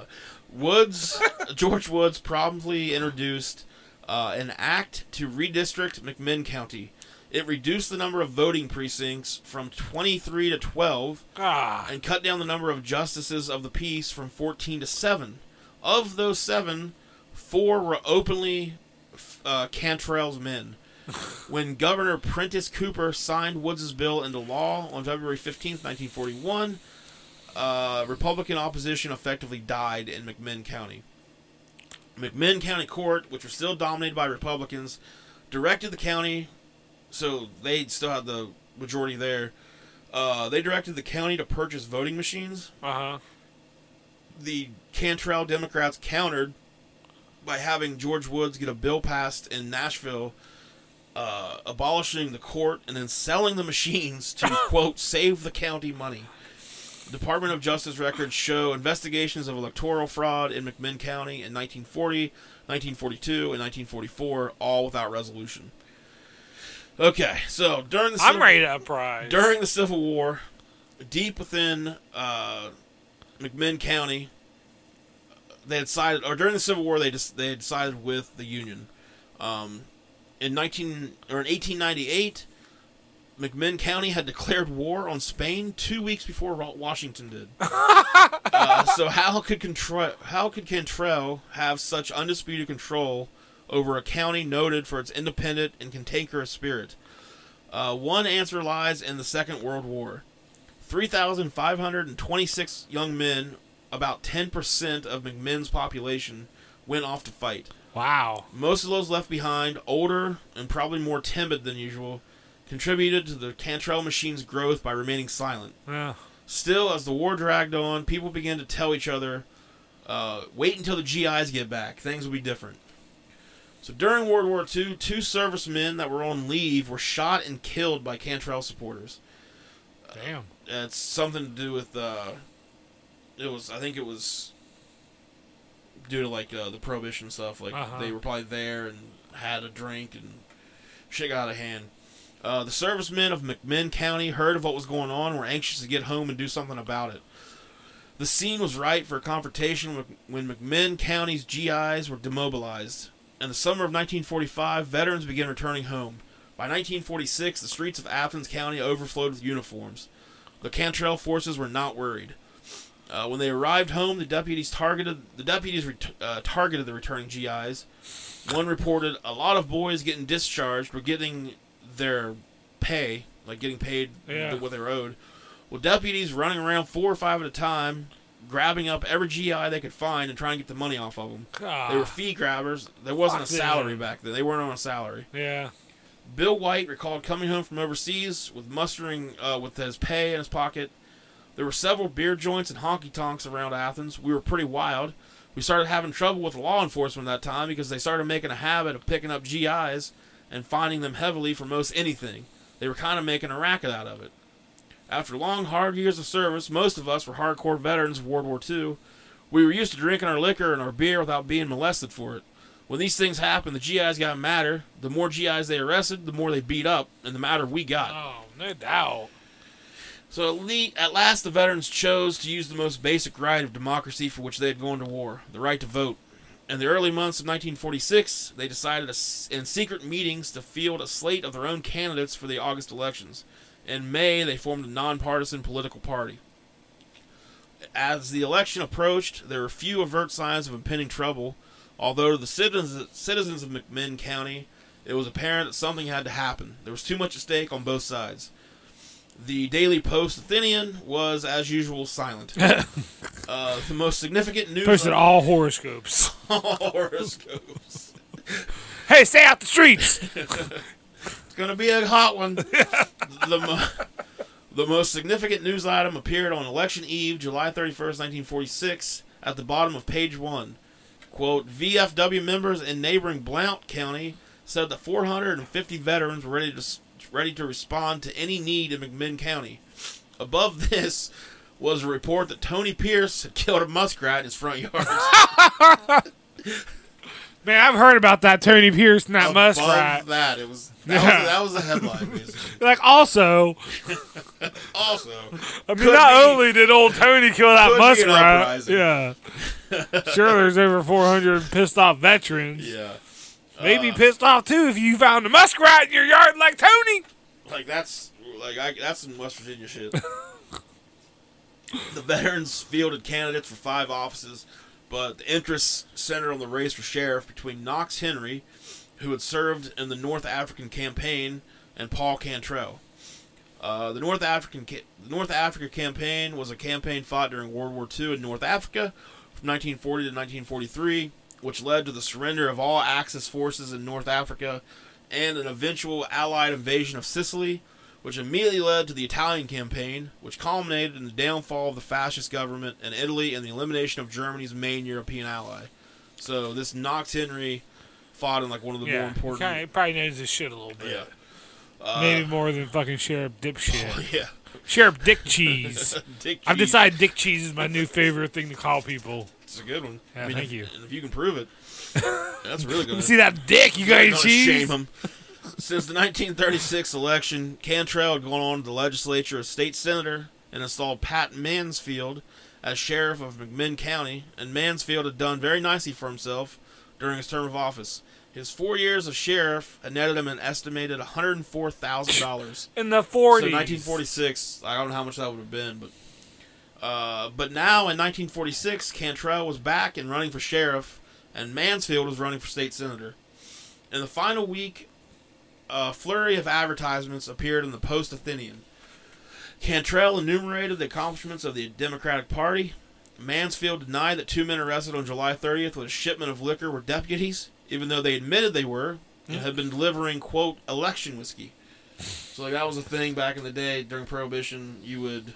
Speaker 1: Woods, George Woods promptly introduced uh, an act to redistrict McMinn County. It reduced the number of voting precincts from 23 to 12
Speaker 2: Ah,
Speaker 1: and cut down the number of justices of the peace from 14 to 7. Of those seven, four were openly uh, Cantrell's men. When Governor Prentice Cooper signed Woods' bill into law on February 15, 1941, uh, Republican opposition effectively died in McMinn County. McMinn County Court, which was still dominated by Republicans, directed the county, so they still had the majority there. Uh, they directed the county to purchase voting machines.
Speaker 2: uh huh.
Speaker 1: The Cantrell Democrats countered by having George Woods get a bill passed in Nashville uh, abolishing the court and then selling the machines to, [laughs] quote, save the county money. Department of Justice records show investigations of electoral fraud in McMinn County in 1940, 1942, and 1944, all without resolution. Okay, so during the
Speaker 2: I'm
Speaker 1: Civil-
Speaker 2: ready to uprise.
Speaker 1: during the Civil War, deep within uh, McMinn County, they had sided, or during the Civil War, they just they had sided with the Union. Um, in 19 or in 1898, McMinn County had declared war on Spain two weeks before Washington did. [laughs] uh, so how could control how could Cantrell have such undisputed control over a county noted for its independent and cantankerous spirit? Uh, one answer lies in the Second World War. 3,526 young men, about 10% of McMinn's population, went off to fight.
Speaker 2: Wow.
Speaker 1: Most of those left behind, older and probably more timid than usual, contributed to the Cantrell machine's growth by remaining silent.
Speaker 2: Yeah.
Speaker 1: Still, as the war dragged on, people began to tell each other, uh, wait until the GIs get back. Things will be different. So during World War II, two servicemen that were on leave were shot and killed by Cantrell supporters.
Speaker 2: Damn.
Speaker 1: It's something to do with, uh, it was, I think it was due to, like, uh, the Prohibition stuff. Like,
Speaker 2: Uh-huh.
Speaker 1: they were probably there and had a drink and shit got out of hand. Uh, the servicemen of McMinn County heard of what was going on and were anxious to get home and do something about it. The scene was right for a confrontation when McMinn County's GIs were demobilized. In the summer of 1945, veterans began returning home. By 1946, the streets of Athens County overflowed with uniforms. The Cantrell forces were not worried. Uh, when they arrived home, the deputies targeted the deputies ret- uh, targeted the returning GIs. One reported a lot of boys getting discharged were getting their pay, like getting paid
Speaker 2: Yeah.
Speaker 1: what they were owed. Well, deputies running around four or five at a time, grabbing up every GI they could find and trying to get the money off of them.
Speaker 2: God.
Speaker 1: They were fee grabbers. There wasn't a salary
Speaker 2: them.
Speaker 1: back then. They weren't on a salary.
Speaker 2: yeah.
Speaker 1: Bill White recalled coming home from overseas with mustering uh, with his pay in his pocket. There were several beer joints and honky tonks around Athens. We were pretty wild. We started having trouble with law enforcement that time because they started making a habit of picking up GIs and finding them heavily for most anything. They were kind of making a racket out of it. After long, hard years of service, most of us were hardcore veterans of World War II. We were used to drinking our liquor and our beer without being molested for it. When these things happened, the GIs got madder. The more GIs they arrested, the more they beat up, and the madder we got.
Speaker 2: Oh, no doubt.
Speaker 1: So at, at last, the veterans chose to use the most basic right of democracy for which they had gone to war the right to vote. In the early months of 1946, they decided in secret meetings to field a slate of their own candidates for the August elections. In May, they formed a nonpartisan political party. As the election approached, there were few overt signs of impending trouble, although to the citizens, citizens of McMinn County, it was apparent that something had to happen. There was too much at stake on both sides. The Daily Post Athenian was, as usual, silent. [laughs] uh, the most significant news
Speaker 2: Posted all horoscopes. [laughs]
Speaker 1: horoscopes. [laughs]
Speaker 2: hey, stay out the streets.
Speaker 1: It's going to be a hot one. the, mo- the most significant news item appeared on election eve, July 31st, 1946, at the bottom of page one. Quote, VFW members in neighboring Blount County said that 450 veterans were ready to, ready to respond to any need in McMinn County. Above this was a report that Tony Pierce had killed a muskrat in his front yard. [laughs]
Speaker 2: Man, I've heard about that Tony Pierce and that
Speaker 1: Above
Speaker 2: muskrat.
Speaker 1: that, it was that,
Speaker 2: Yeah.
Speaker 1: was that was the headline, [laughs] basically.
Speaker 2: Like, also, [laughs]
Speaker 1: Also,
Speaker 2: I mean, not
Speaker 1: be-
Speaker 2: only did old Tony kill that
Speaker 1: could be an
Speaker 2: muskrat, yeah. sure, there's over 400 pissed off veterans.
Speaker 1: yeah.
Speaker 2: Maybe
Speaker 1: Uh,
Speaker 2: pissed off too if you found a muskrat in your yard like Tony.
Speaker 1: Like that's like I, that's some West Virginia shit. the veterans fielded candidates for five offices, but the interest centered on the race for sheriff between Knox Henry, who had served in the North African campaign, and Paul Cantrell. Uh, the North African ca- the North Africa campaign was a campaign fought during World War II in North Africa from 1940 to 1943, which led to the surrender of all Axis forces in North Africa and an eventual Allied invasion of Sicily, which immediately led to the Italian campaign, which culminated in the downfall of the fascist government in Italy and the elimination of Germany's main European ally. So this Knox Henry fought in like one of the more
Speaker 2: Yeah,
Speaker 1: important.
Speaker 2: kinda, he probably knows his shit a little bit.
Speaker 1: Yeah. Uh,
Speaker 2: Maybe more than fucking Sheriff Dipshit. [laughs]
Speaker 1: yeah.
Speaker 2: Sheriff Dick Cheese. [laughs]
Speaker 1: Dick
Speaker 2: I've
Speaker 1: Cheese.
Speaker 2: decided Dick Cheese is my new favorite thing to call people.
Speaker 1: It's a good one.
Speaker 2: Yeah,
Speaker 1: I mean,
Speaker 2: thank
Speaker 1: if,
Speaker 2: you.
Speaker 1: If you can prove it, that's really good. [laughs]
Speaker 2: See that dick? You got
Speaker 1: Gonna
Speaker 2: cheese?
Speaker 1: Shame him. Since the 1936 election, Cantrell had gone on to the legislature as state senator and installed Pat Mansfield as sheriff of McMinn County, and Mansfield had done very nicely for himself during his term of office. His four years of sheriff had netted him an estimated $104,000. [laughs]
Speaker 2: In the 40s.
Speaker 1: So 1946, I don't know how much that would have been, but uh, but now in 1946, Cantrell was back and running for sheriff, and Mansfield was running for state senator. In the final week, a flurry of advertisements appeared in the Post Athenian. Cantrell enumerated the accomplishments of the Democratic Party. Mansfield denied that two men arrested on July 30th with a shipment of liquor were deputies, even though they admitted they were and had been delivering quote election whiskey. So like that was a thing back in the day during Prohibition. You would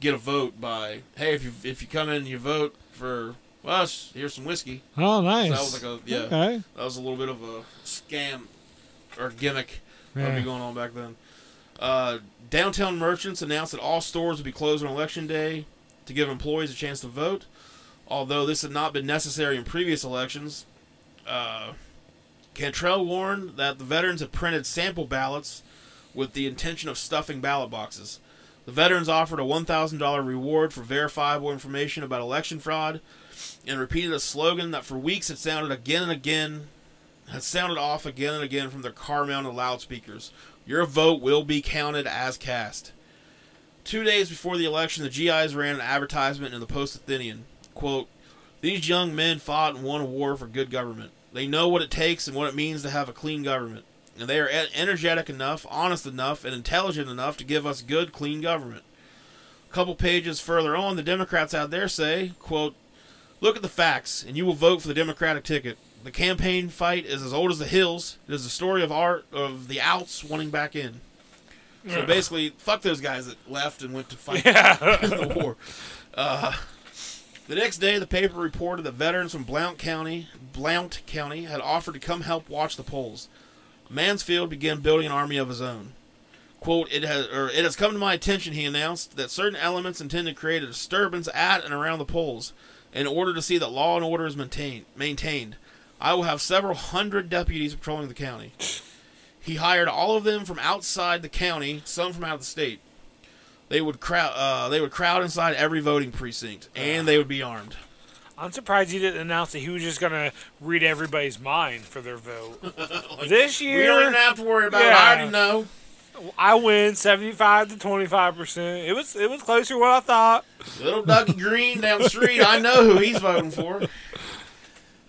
Speaker 1: get a vote by hey if you if you come in and you vote for us here's some whiskey.
Speaker 3: Oh,
Speaker 1: So
Speaker 3: nice.
Speaker 1: that was like a yeah
Speaker 3: Okay.
Speaker 1: that was a little bit of a scam or gimmick that would be going on back then. Uh, downtown merchants announced that all stores would be closed on election day to give employees a chance to vote. Although this had not been necessary in previous elections, uh, Cantrell warned that the veterans had printed sample ballots with the intention of stuffing ballot boxes. The veterans offered a $1,000 reward for verifiable information about election fraud and repeated a slogan that for weeks had sounded again and again, had sounded off again and again from their car mounted loudspeakers. Your vote will be counted as cast. Two days before the election, the GIs ran an advertisement in the Post Athenian. Quote, These young men fought and won a war for good government. They know what it takes and what it means to have a clean government. And they are energetic enough, honest enough, and intelligent enough to give us good, clean government. A couple pages further on, the Democrats out there say, quote, Look at the facts, and you will vote for the Democratic ticket. The campaign fight is as old as the hills. It is the story of art of the outs wanting back in. So basically, fuck those guys that left and went to fight in [laughs] the war. Uh, the next day, the paper reported that veterans from Blount County, Blount County, had offered to come help watch the polls. Mansfield began building an army of his own. "Quote: It has, or it has come to my attention," he announced, "that certain elements intend to create a disturbance at and around the polls, in order to see that law and order is maintained. Maintained, I will have several hundred deputies patrolling the county." He hired all of them from outside the county, some from out of the state. They would crowd. Uh, they would crowd inside every voting precinct, and they would be armed.
Speaker 2: I'm surprised he didn't announce that he was just gonna read everybody's mind for their vote. [laughs] this year,
Speaker 1: We don't even have to worry about it.
Speaker 2: Yeah.
Speaker 1: I already know.
Speaker 2: I win 75 to 25 percent. It was it was closer than what I thought.
Speaker 1: Little Dougie [laughs] Green down the street. I know who he's voting for.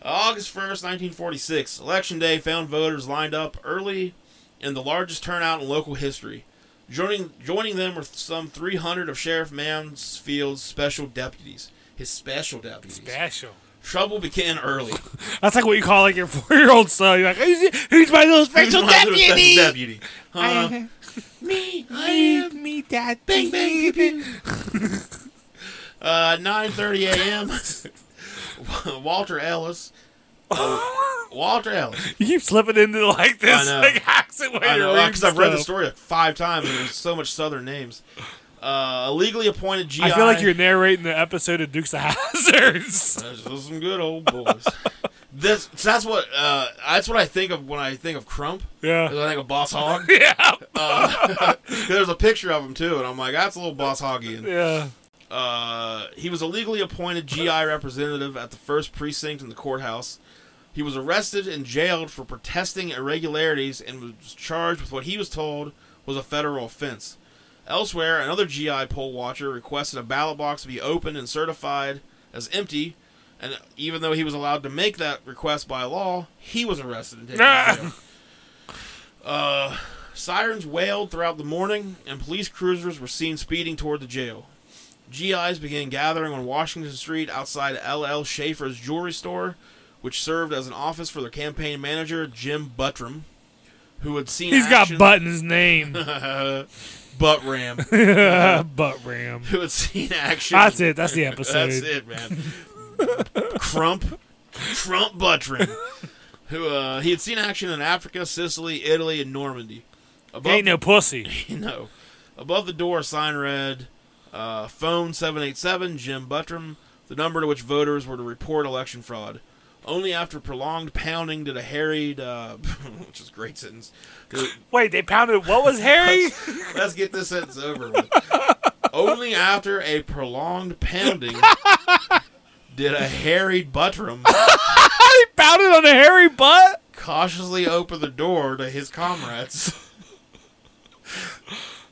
Speaker 1: August 1st, 1946. Election day found voters lined up early in the largest turnout in local history. Joining, joining them were some 300 of Sheriff Mansfield's special deputies. His special deputies.
Speaker 2: Special.
Speaker 1: Trouble began early. [laughs]
Speaker 3: That's like what you call like your four year old son. You're like, who's, who's my little special
Speaker 1: Who's my little special
Speaker 3: deputy?
Speaker 1: deputy? Huh? [laughs]
Speaker 3: me, I am me, that
Speaker 1: Bang, bang, pew. [laughs] Uh, 9:30 a.m. Walter Ellis. uh, Walter Ellis.
Speaker 3: You keep slipping into like this
Speaker 1: I know.
Speaker 3: like accent
Speaker 1: I know because I've read the story like five times and there's so much Southern names. Uh, a legally appointed GI.
Speaker 3: I feel like you're narrating the episode of Dukes of [laughs] Hazards.
Speaker 1: Those some good old boys. [laughs] this that's what uh, that's what I think of when I think of Crump.
Speaker 3: yeah.
Speaker 1: I think of Boss Hogg. [laughs]
Speaker 3: Yeah.
Speaker 1: Uh, there's a picture of him too, and I'm like, that's a little Boss Hoggian.
Speaker 3: Yeah.
Speaker 1: Uh, he was a legally appointed GI representative at the first precinct in the courthouse. He was arrested and jailed for protesting irregularities and was charged with what he was told was a federal offense. Elsewhere, another GI poll watcher requested a ballot box be opened and certified as empty, and even though he was allowed to make that request by law, he was arrested and taken to jail. Uh, sirens wailed throughout the morning, and police cruisers were seen speeding toward the jail. GIs began gathering on Washington Street outside L.L. Schaefer's jewelry store, which served as an office for their campaign manager, Jim Buttram, who had seen
Speaker 3: He's got
Speaker 1: action-
Speaker 3: butt in his name. [laughs]
Speaker 1: Butt Ram, [laughs]
Speaker 3: butt ram.
Speaker 1: who had seen action.
Speaker 3: That's it. That's the episode.
Speaker 1: That's it, man. Crump, Crump Buttram, who uh, he had seen action in Africa, Sicily, Italy, and Normandy. Above
Speaker 3: Ain't no pussy. [laughs]
Speaker 1: you know, above the door, sign read, uh, "Phone 787 Jim Buttram, the number to which voters were to report election fraud." Only after prolonged pounding did a harried, uh, [laughs] which is a great sentence.
Speaker 2: Wait, they pounded what was Harry? [laughs]
Speaker 1: Let's get this sentence over with. Only after a prolonged pounding did a harried Buttram [laughs]
Speaker 3: he pounded on a hairy butt.
Speaker 1: cautiously open the door to his comrades.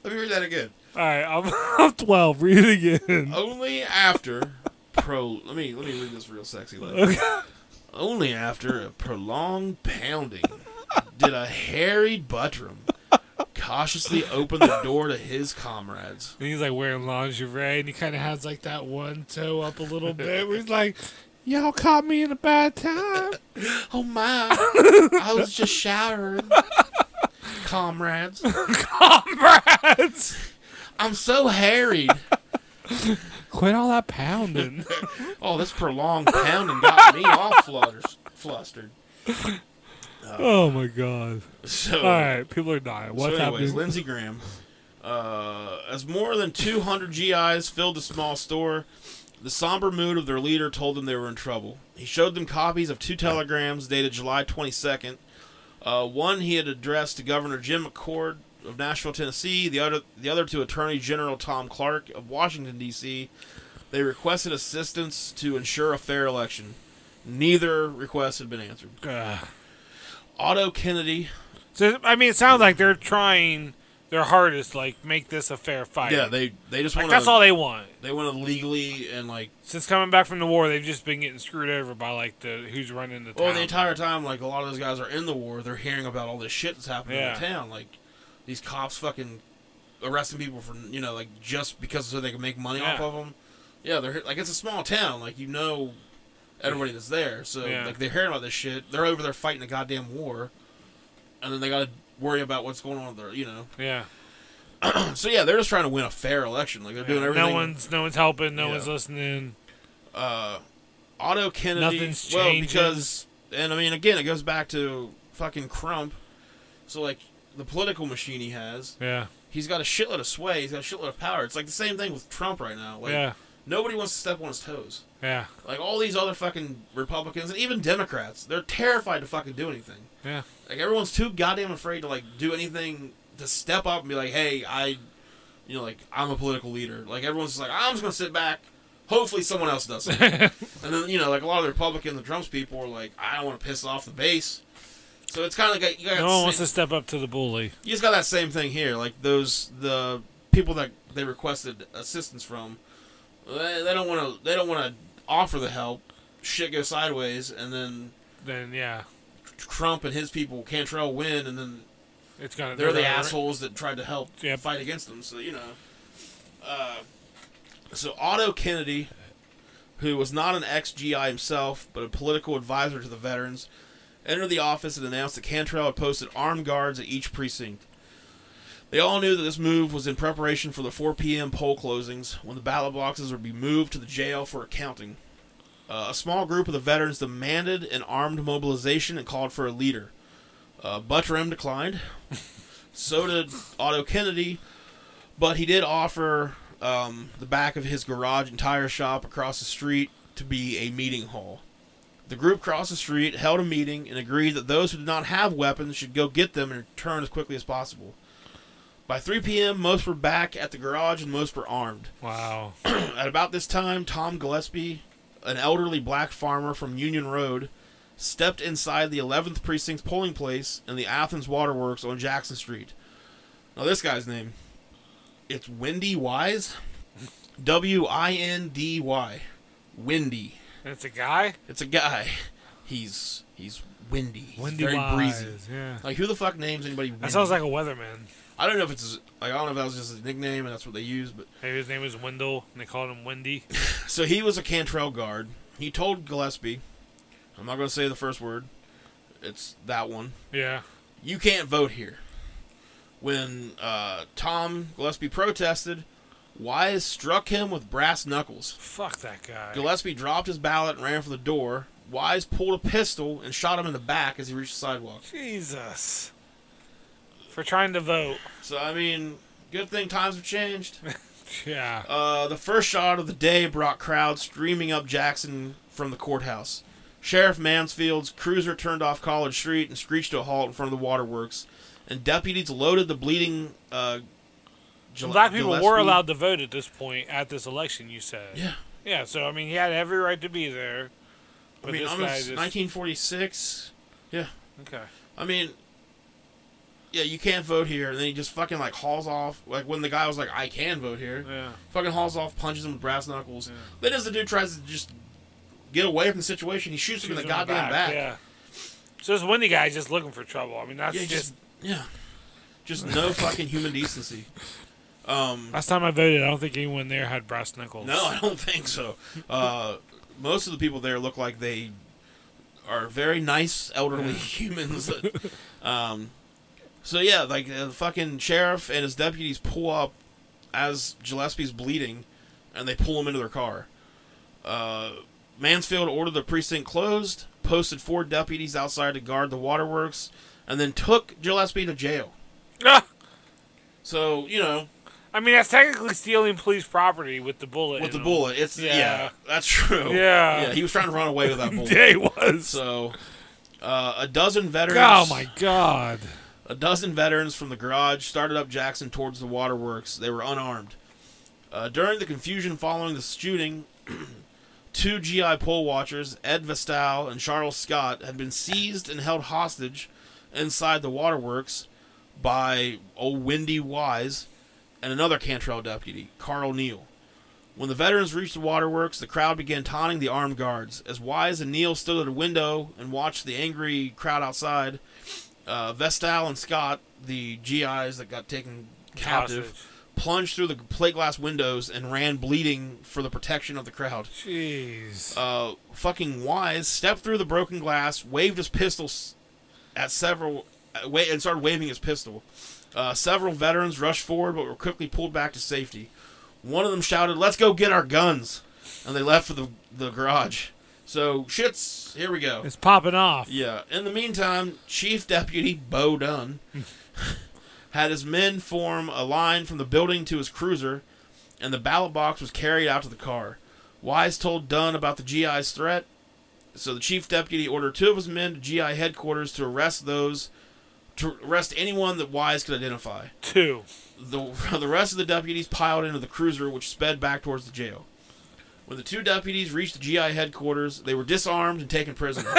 Speaker 1: Let me read that again.
Speaker 3: All right, I'm, I'm 12. Read it again.
Speaker 1: Only after pro. Let me let me read this real sexy.
Speaker 3: Okay.
Speaker 1: Only after a prolonged pounding did a harried Buttram cautiously open the door to his comrades.
Speaker 3: And he's like wearing lingerie, and he kind of has like that one toe up a little bit. Where he's like, "Y'all caught me in a bad time."
Speaker 1: Oh my! I was just showering, comrades. [laughs]
Speaker 3: Comrades,
Speaker 1: I'm so harried.
Speaker 3: Quit all that pounding. [laughs]
Speaker 1: Oh, this prolonged pounding got me all flutters, flustered.
Speaker 3: oh my god!
Speaker 1: So,
Speaker 3: All right, people are dying. What's
Speaker 1: so anyways,
Speaker 3: happening?
Speaker 1: Lindsey Graham, uh, as more than 200 GIs filled the small store, the somber mood of their leader told them they were in trouble. He showed them copies of two telegrams dated July 22nd. Uh, one he had addressed to Governor Jim McCord of Nashville, Tennessee. The other, the other to Attorney General Tom Clark of Washington D.C. They requested assistance to ensure a fair election. Neither request had been answered.
Speaker 3: Ugh.
Speaker 1: Otto Kennedy,
Speaker 2: So I mean, it sounds like they're trying their hardest, like make this a fair fight.
Speaker 1: yeah, they they just
Speaker 2: like
Speaker 1: want
Speaker 2: that's all they want.
Speaker 1: they want to legally and like
Speaker 2: Since coming back from the war, they've just been getting screwed over by like the who's running the town.
Speaker 1: Well, the entire time, like a lot of those guys are in the war, they're hearing about all this shit that's happening
Speaker 2: Yeah.
Speaker 1: in the town. Like these cops fucking arresting people for you know like just because so they can make money off of them. Yeah, they're like it's a small town. Like you know everybody that's there, so
Speaker 2: Yeah.
Speaker 1: like they're hearing about this shit. They're over there fighting a goddamn war, and then they got to worry about what's going on there. you know. [clears throat]
Speaker 2: yeah,
Speaker 1: so yeah, they're just trying to win a fair election. Like they're doing everything.
Speaker 2: No one's no one's helping. No
Speaker 1: Yeah.
Speaker 2: one's listening.
Speaker 1: uh, Otto Kennedy.
Speaker 2: Nothing's
Speaker 1: well,
Speaker 2: changing.
Speaker 1: because and I mean again, it goes back to fucking Crump. So like the political machine he has,
Speaker 2: Yeah,
Speaker 1: he's got a shitload of sway. He's got a shitload of power. It's like the same thing with Trump right now. Like
Speaker 2: yeah,
Speaker 1: nobody wants to step on his toes.
Speaker 2: yeah,
Speaker 1: Like all these other fucking Republicans and even Democrats, they're terrified to fucking do anything.
Speaker 2: yeah.
Speaker 1: Like everyone's too goddamn afraid to like do anything to step up and be like, hey, I, you know, like I'm a political leader. Like everyone's just like, I'm just gonna sit back. Hopefully someone else does it. [laughs] and then you know, like a lot of the Republicans and Trump's people are like, I don't want to piss off the base. So it's kind of like you got
Speaker 2: No one wants to step up to the bully.
Speaker 1: you just got that same thing here. Like those the people that they requested assistance from, they, they don't want to they don't want to offer the help. Shit goes sideways, and then
Speaker 2: Then yeah,
Speaker 1: Trump and his people Cantrell win, and then
Speaker 2: it's gonna.
Speaker 1: they're the
Speaker 2: gonna-
Speaker 1: assholes that tried to help
Speaker 2: Yep.
Speaker 1: fight against them. So you know, uh, so Otto Kennedy, who was not an ex GI himself but a political advisor to the veterans, entered the office and announced that Cantrell had posted armed guards at each precinct. They all knew that this move was in preparation for the 4 p.m. poll closings when the ballot boxes would be moved to the jail for accounting. Uh, a small group of the veterans demanded an armed mobilization and called for a leader. Uh, Buttram declined. [laughs] so did Otto Kennedy, but he did offer um, the back of his garage and tire shop across the street to be a meeting hall. The group crossed the street, held a meeting, and agreed that those who did not have weapons should go get them and return as quickly as possible. By 3 p.m., most were back at the garage and most were armed. [clears throat]
Speaker 2: Wow.
Speaker 1: At about this time, Tom Gillespie, an elderly black farmer from Union Road, stepped inside the 11th Precinct's polling place in the Athens Waterworks on Jackson Street. Now, this guy's name, it's Wendy Wise. W I N D Y. Windy.
Speaker 2: It's a guy.
Speaker 1: It's a guy. He's he's windy. He's
Speaker 2: Windy
Speaker 1: very
Speaker 2: Wise.
Speaker 1: breezy.
Speaker 2: Yeah.
Speaker 1: Like who the fuck names anybody? Windy?
Speaker 2: That sounds like a weatherman.
Speaker 1: I don't know if it's his- like I don't know if that was just his nickname and that's what they use, but
Speaker 2: Maybe his name was Wendell, and they called him Wendy. [laughs]
Speaker 1: So he was a Cantrell guard. He told Gillespie, I'm not going to say the first word, it's that one.
Speaker 2: Yeah.
Speaker 1: You can't vote here. When uh, Tom Gillespie protested, Wise struck him with brass knuckles.
Speaker 2: Fuck that guy.
Speaker 1: Gillespie dropped his ballot and ran for the door. Wise pulled a pistol and shot him in the back as he reached the sidewalk.
Speaker 2: Jesus. For trying to vote.
Speaker 1: So, I mean, good thing times have changed. [laughs]
Speaker 2: Yeah.
Speaker 1: Uh, the first shot of the day brought crowds streaming up Jackson from the courthouse. Sheriff Mansfield's cruiser turned off College Street and screeched to a halt in front of the waterworks, and deputies loaded the bleeding. Uh,
Speaker 2: Black people were allowed to vote at this point at this election. You said.
Speaker 1: Yeah,
Speaker 2: Yeah. So I mean, he had every right to be there.
Speaker 1: I mean,
Speaker 2: this
Speaker 1: I'm just-
Speaker 2: just
Speaker 1: 1946. Yeah,
Speaker 2: Okay.
Speaker 1: I mean, yeah, you can't vote here, and then he just fucking like hauls off. Like when the guy was like, "I can vote here,"
Speaker 2: Yeah.
Speaker 1: fucking hauls off, punches him with brass knuckles.
Speaker 2: Yeah.
Speaker 1: Then as the dude tries to just get away from the situation, he shoots him in the
Speaker 2: him
Speaker 1: goddamn back.
Speaker 2: Yeah. So this Wendy guy's just looking for trouble. I mean, that's
Speaker 1: Yeah,
Speaker 2: just,
Speaker 1: just yeah, just no fucking human decency. [laughs] Um,
Speaker 3: Last time I voted, I don't think anyone there had brass knuckles.
Speaker 1: no, I don't think so. Uh, most of the people there look like they are very nice elderly [laughs] humans. that- um, so yeah, like uh, the fucking sheriff and his deputies pull up as Gillespie's bleeding, and they pull him into their car. Uh, Mansfield ordered the precinct closed, posted four deputies outside to guard the waterworks, and then took Gillespie to jail.
Speaker 2: Ah!
Speaker 1: So you know,
Speaker 2: I mean, that's technically stealing police property with the bullet.
Speaker 1: with the bullet, it's yeah.
Speaker 2: Yeah.
Speaker 1: that's true.
Speaker 2: Yeah.
Speaker 1: yeah, he was trying to run away with that [laughs] bullet.
Speaker 2: Yeah, he was.
Speaker 1: So, uh, a dozen veterans.
Speaker 3: Oh my god.
Speaker 1: A dozen veterans from the garage started up Jackson towards the waterworks. They were unarmed. Uh, during the confusion following the shooting, [clears throat] two GI poll watchers, Ed Vestal and Charles Scott, had been seized and held hostage inside the waterworks by old Windy Wise and another Cantrell deputy, Carl Neal. When the veterans reached the waterworks, the crowd began taunting the armed guards. As Wise and Neal stood at a window and watched the angry crowd outside, uh, Vestal and Scott, the GIs that got taken captive,
Speaker 2: Hostage.
Speaker 1: plunged through the plate glass windows and ran bleeding for the protection of the crowd.
Speaker 3: Jeez.
Speaker 1: Uh, fucking Wise stepped through the broken glass, waved his pistols at several, uh, wa- and started waving his pistol. Uh, several veterans rushed forward, but were quickly pulled back to safety. One of them shouted, "Let's go get our guns!" and they left for the the garage. So shits, here we go.
Speaker 3: It's popping off.
Speaker 1: Yeah. In the meantime, Chief Deputy Bo Dunn [laughs] had his men form a line from the building to his cruiser, and the ballot box was carried out to the car. Wise told Dunn about the GI's threat, so the chief deputy ordered two of his men to GI headquarters to arrest those, to arrest anyone that Wise could identify.
Speaker 2: Two.
Speaker 1: The, [laughs] the rest of the deputies piled into the cruiser, which sped back towards the jail. When the two deputies reached the GI headquarters, they were disarmed and taken prisoner.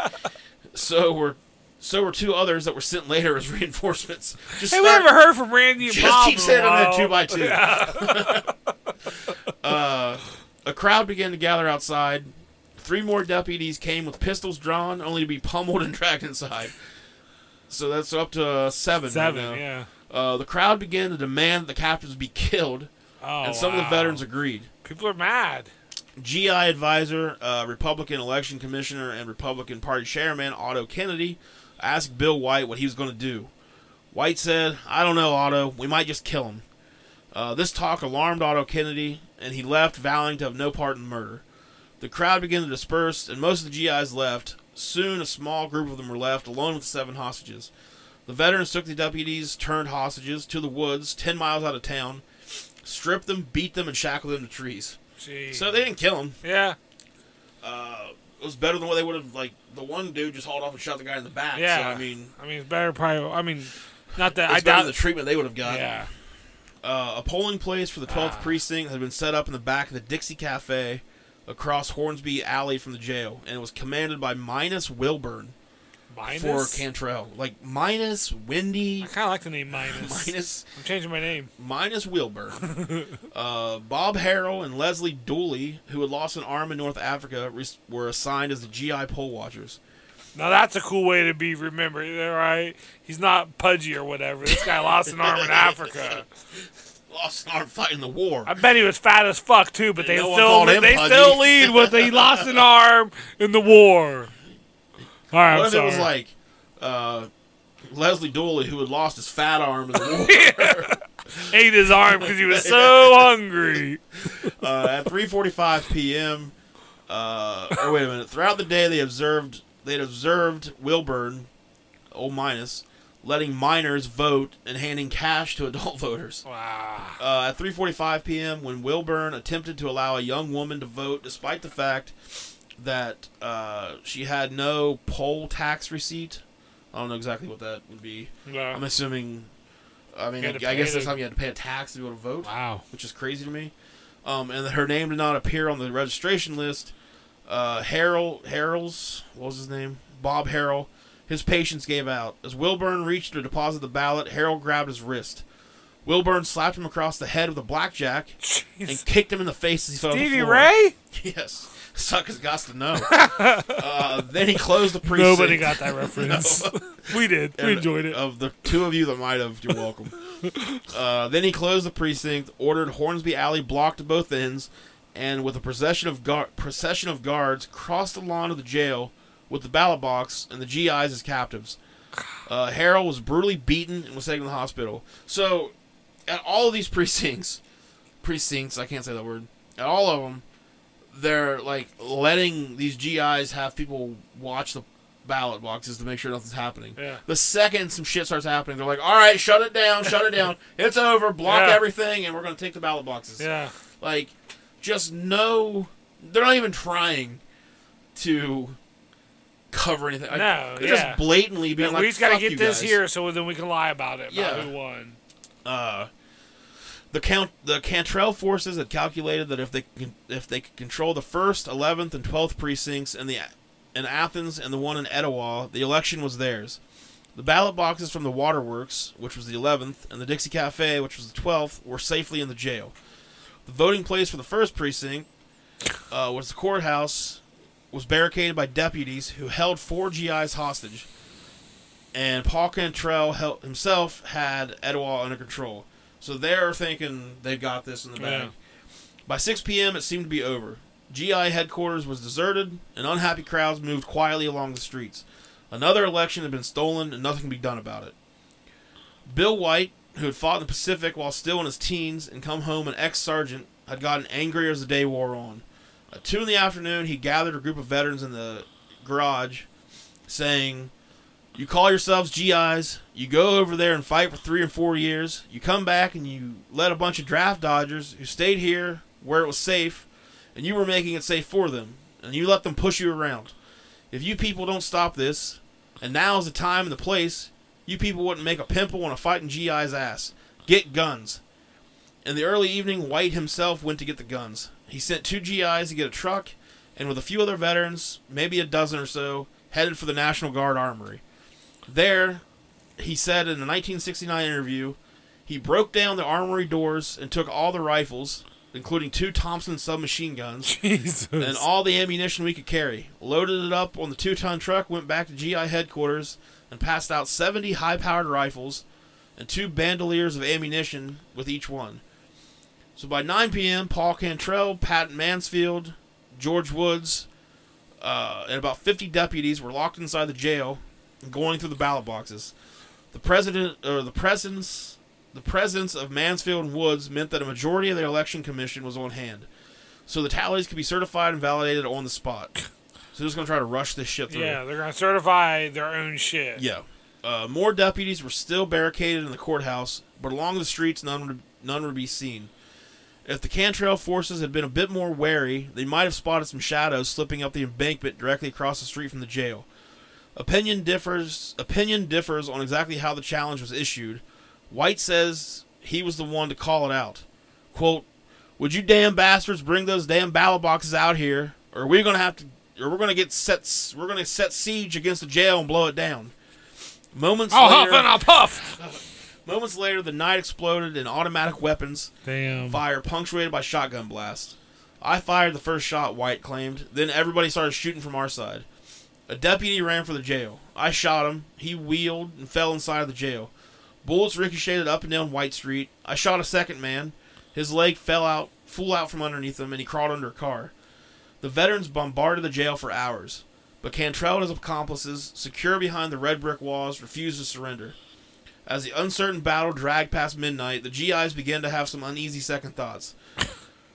Speaker 1: [laughs] so were so were two others that were sent later as [laughs] reinforcements. Just
Speaker 2: Hey, we
Speaker 1: start-
Speaker 2: haven't heard from Randy and
Speaker 1: just
Speaker 2: Bob
Speaker 1: keep sending them two by two. uh, a crowd began to gather outside. Three more deputies came with pistols drawn, only to be pummeled and dragged inside. So that's up to uh, seven. right
Speaker 2: Seven, yeah.
Speaker 1: Uh, the crowd began to demand that the captives be [laughs] killed,
Speaker 2: Oh,
Speaker 1: and some of the veterans agreed.
Speaker 2: People are mad.
Speaker 1: GI advisor, uh, Republican election commissioner, and Republican Party chairman Otto Kennedy asked Bill White what he was going to do. White said, I don't know, Otto. We might just kill him. Uh, this talk alarmed Otto Kennedy, and he left, vowing to have no part in the murder. The crowd began to disperse, and most of the GIs left. Soon, a small group of them were left, alone with the seven hostages. The veterans took the deputies, turned hostages, to the woods, 10 miles out of town, stripped them, beat them, and shackled them to trees.
Speaker 2: Jeez.
Speaker 1: So they didn't kill them.
Speaker 2: yeah.
Speaker 1: Uh, it was better than what they would have. Like the one dude just hauled off and shot the guy in the back.
Speaker 2: Yeah.
Speaker 1: So, I mean,
Speaker 2: I mean, it's better probably. I mean, not that
Speaker 1: it's
Speaker 2: I
Speaker 1: better
Speaker 2: doubt.
Speaker 1: the treatment they would have got.
Speaker 2: yeah.
Speaker 1: Uh, a polling place for the 12th
Speaker 2: Ah.
Speaker 1: precinct had been set up in the back of the Dixie Cafe across Hornsby Alley from the jail, and it was commanded by Minus Wilburn
Speaker 2: Minus.
Speaker 1: for Cantrell. Like Minus Windy,
Speaker 2: I kind of like the name Minus. [laughs]
Speaker 1: Minus
Speaker 2: I'm changing my name.
Speaker 1: minus Wilburn. [laughs] uh, Bob Harrell and Leslie Dooley, who had lost an arm in North Africa, re- were assigned as the GI poll watchers.
Speaker 2: Now that's a cool way to be remembered, right? He's not pudgy or whatever. This guy lost an arm in [laughs] Africa.
Speaker 1: Lost an arm fighting the war.
Speaker 2: I bet he was fat as fuck too, but they
Speaker 1: No
Speaker 2: still
Speaker 1: him
Speaker 2: they still lead with he lost [laughs] an arm in the war. All right,
Speaker 1: What if it was like uh, Leslie Dooley, who had lost his fat arm in the [laughs] war?
Speaker 2: ate his arm because he was [laughs] so hungry.
Speaker 1: uh, at 3:45 p.m. Uh, or wait a minute. Throughout the day, they observed they'd observed Wilburn, old minus, letting minors vote and handing cash to adult [laughs] voters.
Speaker 2: Wow.
Speaker 1: Uh, at 3:45 p.m., when Wilburn attempted to allow a young woman to vote, despite the fact that uh, she had no poll tax receipt, I don't know exactly what that would be.
Speaker 2: Yeah.
Speaker 1: I'm assuming. I mean, I, I guess this time you had to pay a tax to be able to vote,
Speaker 3: Wow.
Speaker 1: which is crazy to me. Um, and her name did not appear on the registration list. Uh, Harold Harold's what was his name? Bob Harrell. His patience gave out. As Wilburn reached to deposit the ballot, Harold grabbed his wrist. Wilburn slapped him across the head with a blackjack and kicked him in the face as he fell to the
Speaker 2: Stevie
Speaker 1: floor.
Speaker 2: Ray? [laughs]
Speaker 1: Yes. Suckers got to know. uh, then he closed the precinct.
Speaker 2: Nobody got that [laughs] reference. [laughs] we did. We
Speaker 1: And
Speaker 2: enjoyed it.
Speaker 1: Of the two of you that might have, you're welcome. uh, then he closed the precinct, ordered Hornsby Alley blocked to both ends, and with a procession of guard, procession of guards, crossed the lawn of the jail with the ballot box and the GIs as captives. Uh, Harold was brutally beaten and was taken to the hospital. So, at all of these [laughs] precincts, precincts, I can't say that word. At all of them, they're like letting these GIs have people watch the ballot boxes to make sure nothing's happening.
Speaker 2: Yeah.
Speaker 1: The second some shit starts happening, they're like, "All right, shut it down, shut it down. [laughs] It's over. Block
Speaker 2: Yeah.
Speaker 1: everything, and we're gonna take the ballot boxes."
Speaker 2: Yeah.
Speaker 1: Like, just no. They're not even trying to cover anything.
Speaker 2: No,
Speaker 1: they're
Speaker 2: yeah.
Speaker 1: just blatantly being like,
Speaker 2: we just got to get this
Speaker 1: guys."
Speaker 2: here so then we can lie about it.
Speaker 1: Yeah.
Speaker 2: About who won.
Speaker 1: uh, the count the Cantrell forces had calculated that if they can, if they could control the first, eleventh, and twelfth precincts in the in Athens and the one in Etowah, the election was theirs. The ballot boxes from the Waterworks, which was the eleventh, and the Dixie Cafe, which was the twelfth, were safely in the jail. The voting place for the first precinct uh, was the courthouse, was barricaded by deputies who held four GIs hostage, and Paul Cantrell hel- himself had Etowah under control. So they're thinking they've got this in the bag.
Speaker 2: Yeah.
Speaker 1: By 6 p.m., it seemed to be over. GI headquarters was deserted, and unhappy crowds moved quietly along the streets. Another election had been stolen, and nothing could be done about it. Bill White, who had fought in the Pacific while still in his teens and come home an ex sergeant, had gotten angrier as the day wore on. At 2 in the afternoon, he gathered a group of veterans in the garage, saying, You call yourselves GIs, you go over there and fight for three or four years, you come back and you let a bunch of draft dodgers who stayed here where it was safe, and you were making it safe for them, and you let them push you around. If you people don't stop this, and now is the time and the place, you people wouldn't make a pimple on a fighting GI's ass. Get guns. In the early evening, White himself went to get the guns. He sent two GIs to get a truck, and with a few other veterans, maybe a dozen or so, headed for the National Guard Armory. There, he said in a 1969 interview, he broke down the armory doors and took all the rifles, including two Thompson submachine guns, [laughs]
Speaker 2: Jesus.
Speaker 1: and all the ammunition we could carry. Loaded it up on the two ton truck, went back to GI headquarters, and passed out 70 high powered rifles and two bandoliers of ammunition with each one. So by 9 p.m., Paul Cantrell, Pat Mansfield, George Woods, uh, and about 50 deputies were locked inside the jail and going through the ballot boxes. The president or the presence the presence of Mansfield and Woods meant that a majority of the election commission was on hand so the tallies could be certified and validated on the spot. So they're just gonna try to rush this shit through.
Speaker 2: yeah, they're going to certify their own shit.
Speaker 1: Yeah. Uh, more deputies were still barricaded in the courthouse, but along the streets none would, none would be seen. If the Cantrell forces had been a bit more wary, they might have spotted some shadows slipping up the embankment directly across the street from the jail. Opinion differs. Opinion differs on exactly how the challenge was issued. White says he was the one to call it out. "Quote: Would you damn bastards bring those damn ballot boxes out here, or we're gonna have to, or we're gonna get set, we're gonna set siege against the jail and blow it down." Moments
Speaker 2: I'll huff and I'll puff.
Speaker 1: Moments later, the night exploded in automatic weapons
Speaker 3: Damn.
Speaker 1: fire punctuated by shotgun blasts. I fired the first shot, White claimed. Then everybody started shooting from our side. A deputy ran for the jail. I shot him. He wheeled and fell inside of the jail. Bullets ricocheted up and down White Street. I shot a second man. His leg fell out, full out from underneath him, and he crawled under a car. The veterans bombarded the jail for hours, but Cantrell and his accomplices, secure behind the red brick walls, refused to surrender. As the uncertain battle dragged past midnight, the GIs began to have some uneasy second thoughts. [laughs]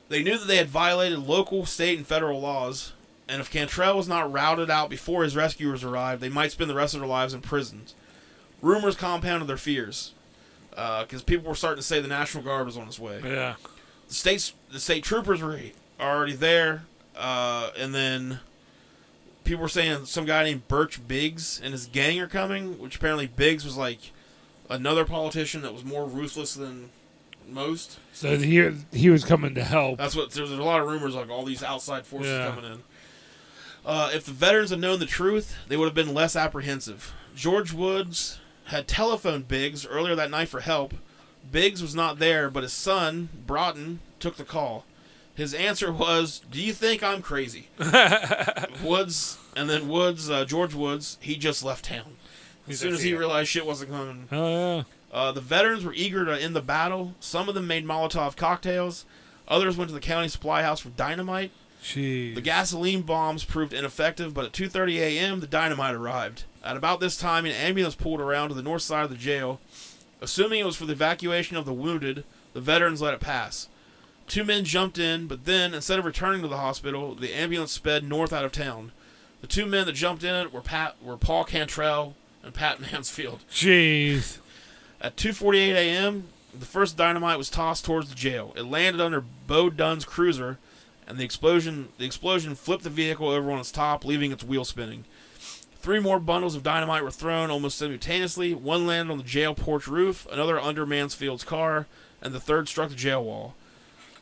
Speaker 1: They knew that they had violated local, state, and federal laws, and if Cantrell was not routed out before his rescuers arrived, they might spend the rest of their lives in prisons. Rumors compounded their fears, because people were starting to say the National Guard was on its way.
Speaker 2: Yeah.
Speaker 1: The states, the state troopers were already there, uh, and then people were saying some guy named Birch Biggs and his gang are coming, which apparently Biggs was like another politician that was more ruthless than most.
Speaker 3: So he he was coming to help.
Speaker 1: That's what there's a lot of rumors like all these outside forces
Speaker 2: Yeah.
Speaker 1: coming in. Uh, if the veterans had known the truth, they would have been less apprehensive. George Woods had telephoned Biggs earlier that night for help. Biggs was not there, but his son, Broughton, took the call. His answer was, "Do you think I'm crazy?" [laughs] Woods, and then Woods, uh, George Woods, he just left town as soon as he realized shit wasn't coming.
Speaker 3: Oh yeah.
Speaker 1: Uh, the veterans were eager to end the battle. Some of them made Molotov cocktails. Others went to the county supply house for dynamite.
Speaker 3: Jeez.
Speaker 1: The gasoline bombs proved ineffective, but at 2:30 a.m. the dynamite arrived. At about this time, an ambulance pulled around to the north side of the jail. Assuming it was for the evacuation of the wounded, the veterans let it pass. Two men jumped in, but then, instead of returning to the hospital, the ambulance sped north out of town. The two men that jumped in it were Pat, were Paul Cantrell and Pat Mansfield.
Speaker 3: Jeez.
Speaker 1: At 2:48 a.m., the first dynamite was tossed towards the jail. It landed under Bo Dunn's cruiser, and the explosion the explosion flipped the vehicle over on its top, leaving its wheel spinning. Three more bundles of dynamite were thrown almost simultaneously. One landed on the jail porch roof, another under Mansfield's car, and the third struck the jail wall.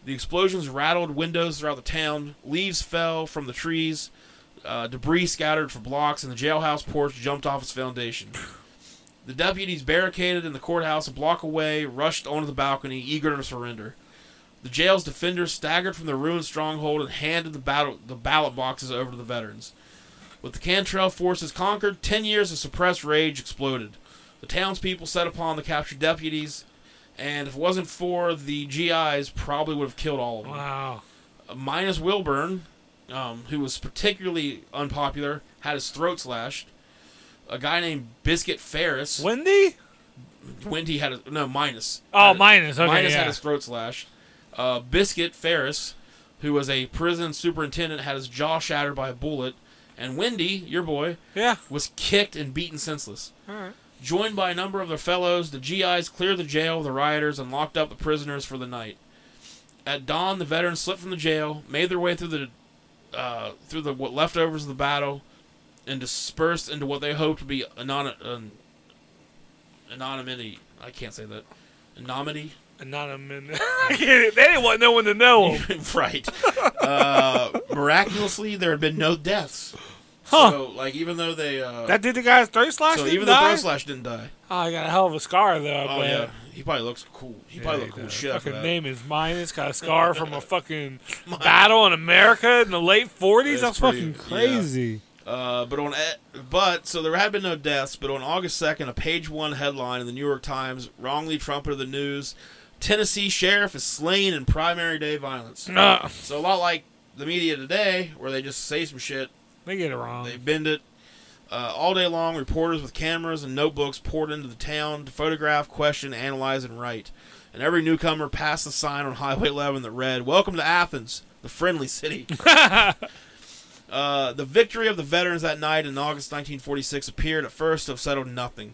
Speaker 1: The explosions rattled windows throughout the town. Leaves fell from the trees. Uh, debris scattered for blocks, and the jailhouse porch jumped off its foundation. The deputies barricaded in the courthouse a block away rushed onto the balcony, eager to surrender. The jail's defenders staggered from the ruined stronghold and handed the, battle, the ballot boxes over to the veterans. With the Cantrell forces conquered, ten years of suppressed rage exploded. The townspeople set upon the captured deputies, and if it wasn't for the GIs, probably would have killed all of them
Speaker 2: Wow.
Speaker 1: minus Wilburn, um, who was particularly unpopular, had his throat slashed. A guy named Biscuit Ferris,
Speaker 2: Wendy?
Speaker 1: Wendy had a, no minus.
Speaker 2: Oh,
Speaker 1: Had-
Speaker 2: minus. Okay,
Speaker 1: minus
Speaker 2: yeah.
Speaker 1: had his throat slashed. Uh, Biscuit Ferris, who was a prison superintendent, had his jaw shattered by a bullet. And Wendy, your boy,
Speaker 2: yeah.
Speaker 1: was kicked and beaten senseless.
Speaker 2: All right.
Speaker 1: Joined by a number of their fellows, the GIs cleared the jail of the rioters and locked up the prisoners for the night. At dawn, the veterans slipped from the jail, made their way through the uh, through the what leftovers of the battle, and dispersed into what they hoped to be anon- an anonymity. I can't say that. Anonymity.
Speaker 2: Anonymous. [laughs] they didn't want no one to know [laughs] him.
Speaker 1: right. Uh, miraculously, there had been no deaths.
Speaker 2: Huh.
Speaker 1: So, like, even though they, uh,
Speaker 2: That did the guy's throat slash?
Speaker 1: so even the
Speaker 2: die?
Speaker 1: throat slash didn't die.
Speaker 2: Oh, I got a hell of a scar though.
Speaker 1: Oh
Speaker 2: but
Speaker 1: yeah, he probably looks cool. He probably looked cool shit
Speaker 2: Fucking name is Minus. Got a scar from a [laughs] fucking [laughs] battle in America in the late forties.
Speaker 1: It's
Speaker 2: That's
Speaker 1: pretty-
Speaker 2: fucking
Speaker 3: Crazy.
Speaker 1: Uh, but on but so there had been no deaths, but on August second, a page one headline in the New York Times wrongly trumpeted the news: Tennessee sheriff is slain in primary day violence.
Speaker 2: Nah,
Speaker 1: So a lot like the media today, where they just say some shit,
Speaker 2: they get it wrong.
Speaker 1: they bend it. Uh, all day long, reporters with cameras and notebooks poured into the town to photograph, question, analyze, and write. And every newcomer passed the sign on Highway 11 that read, Welcome to Athens, the friendly city. [laughs] uh, the victory of the veterans that night in August 1946 appeared at first to have settled nothing.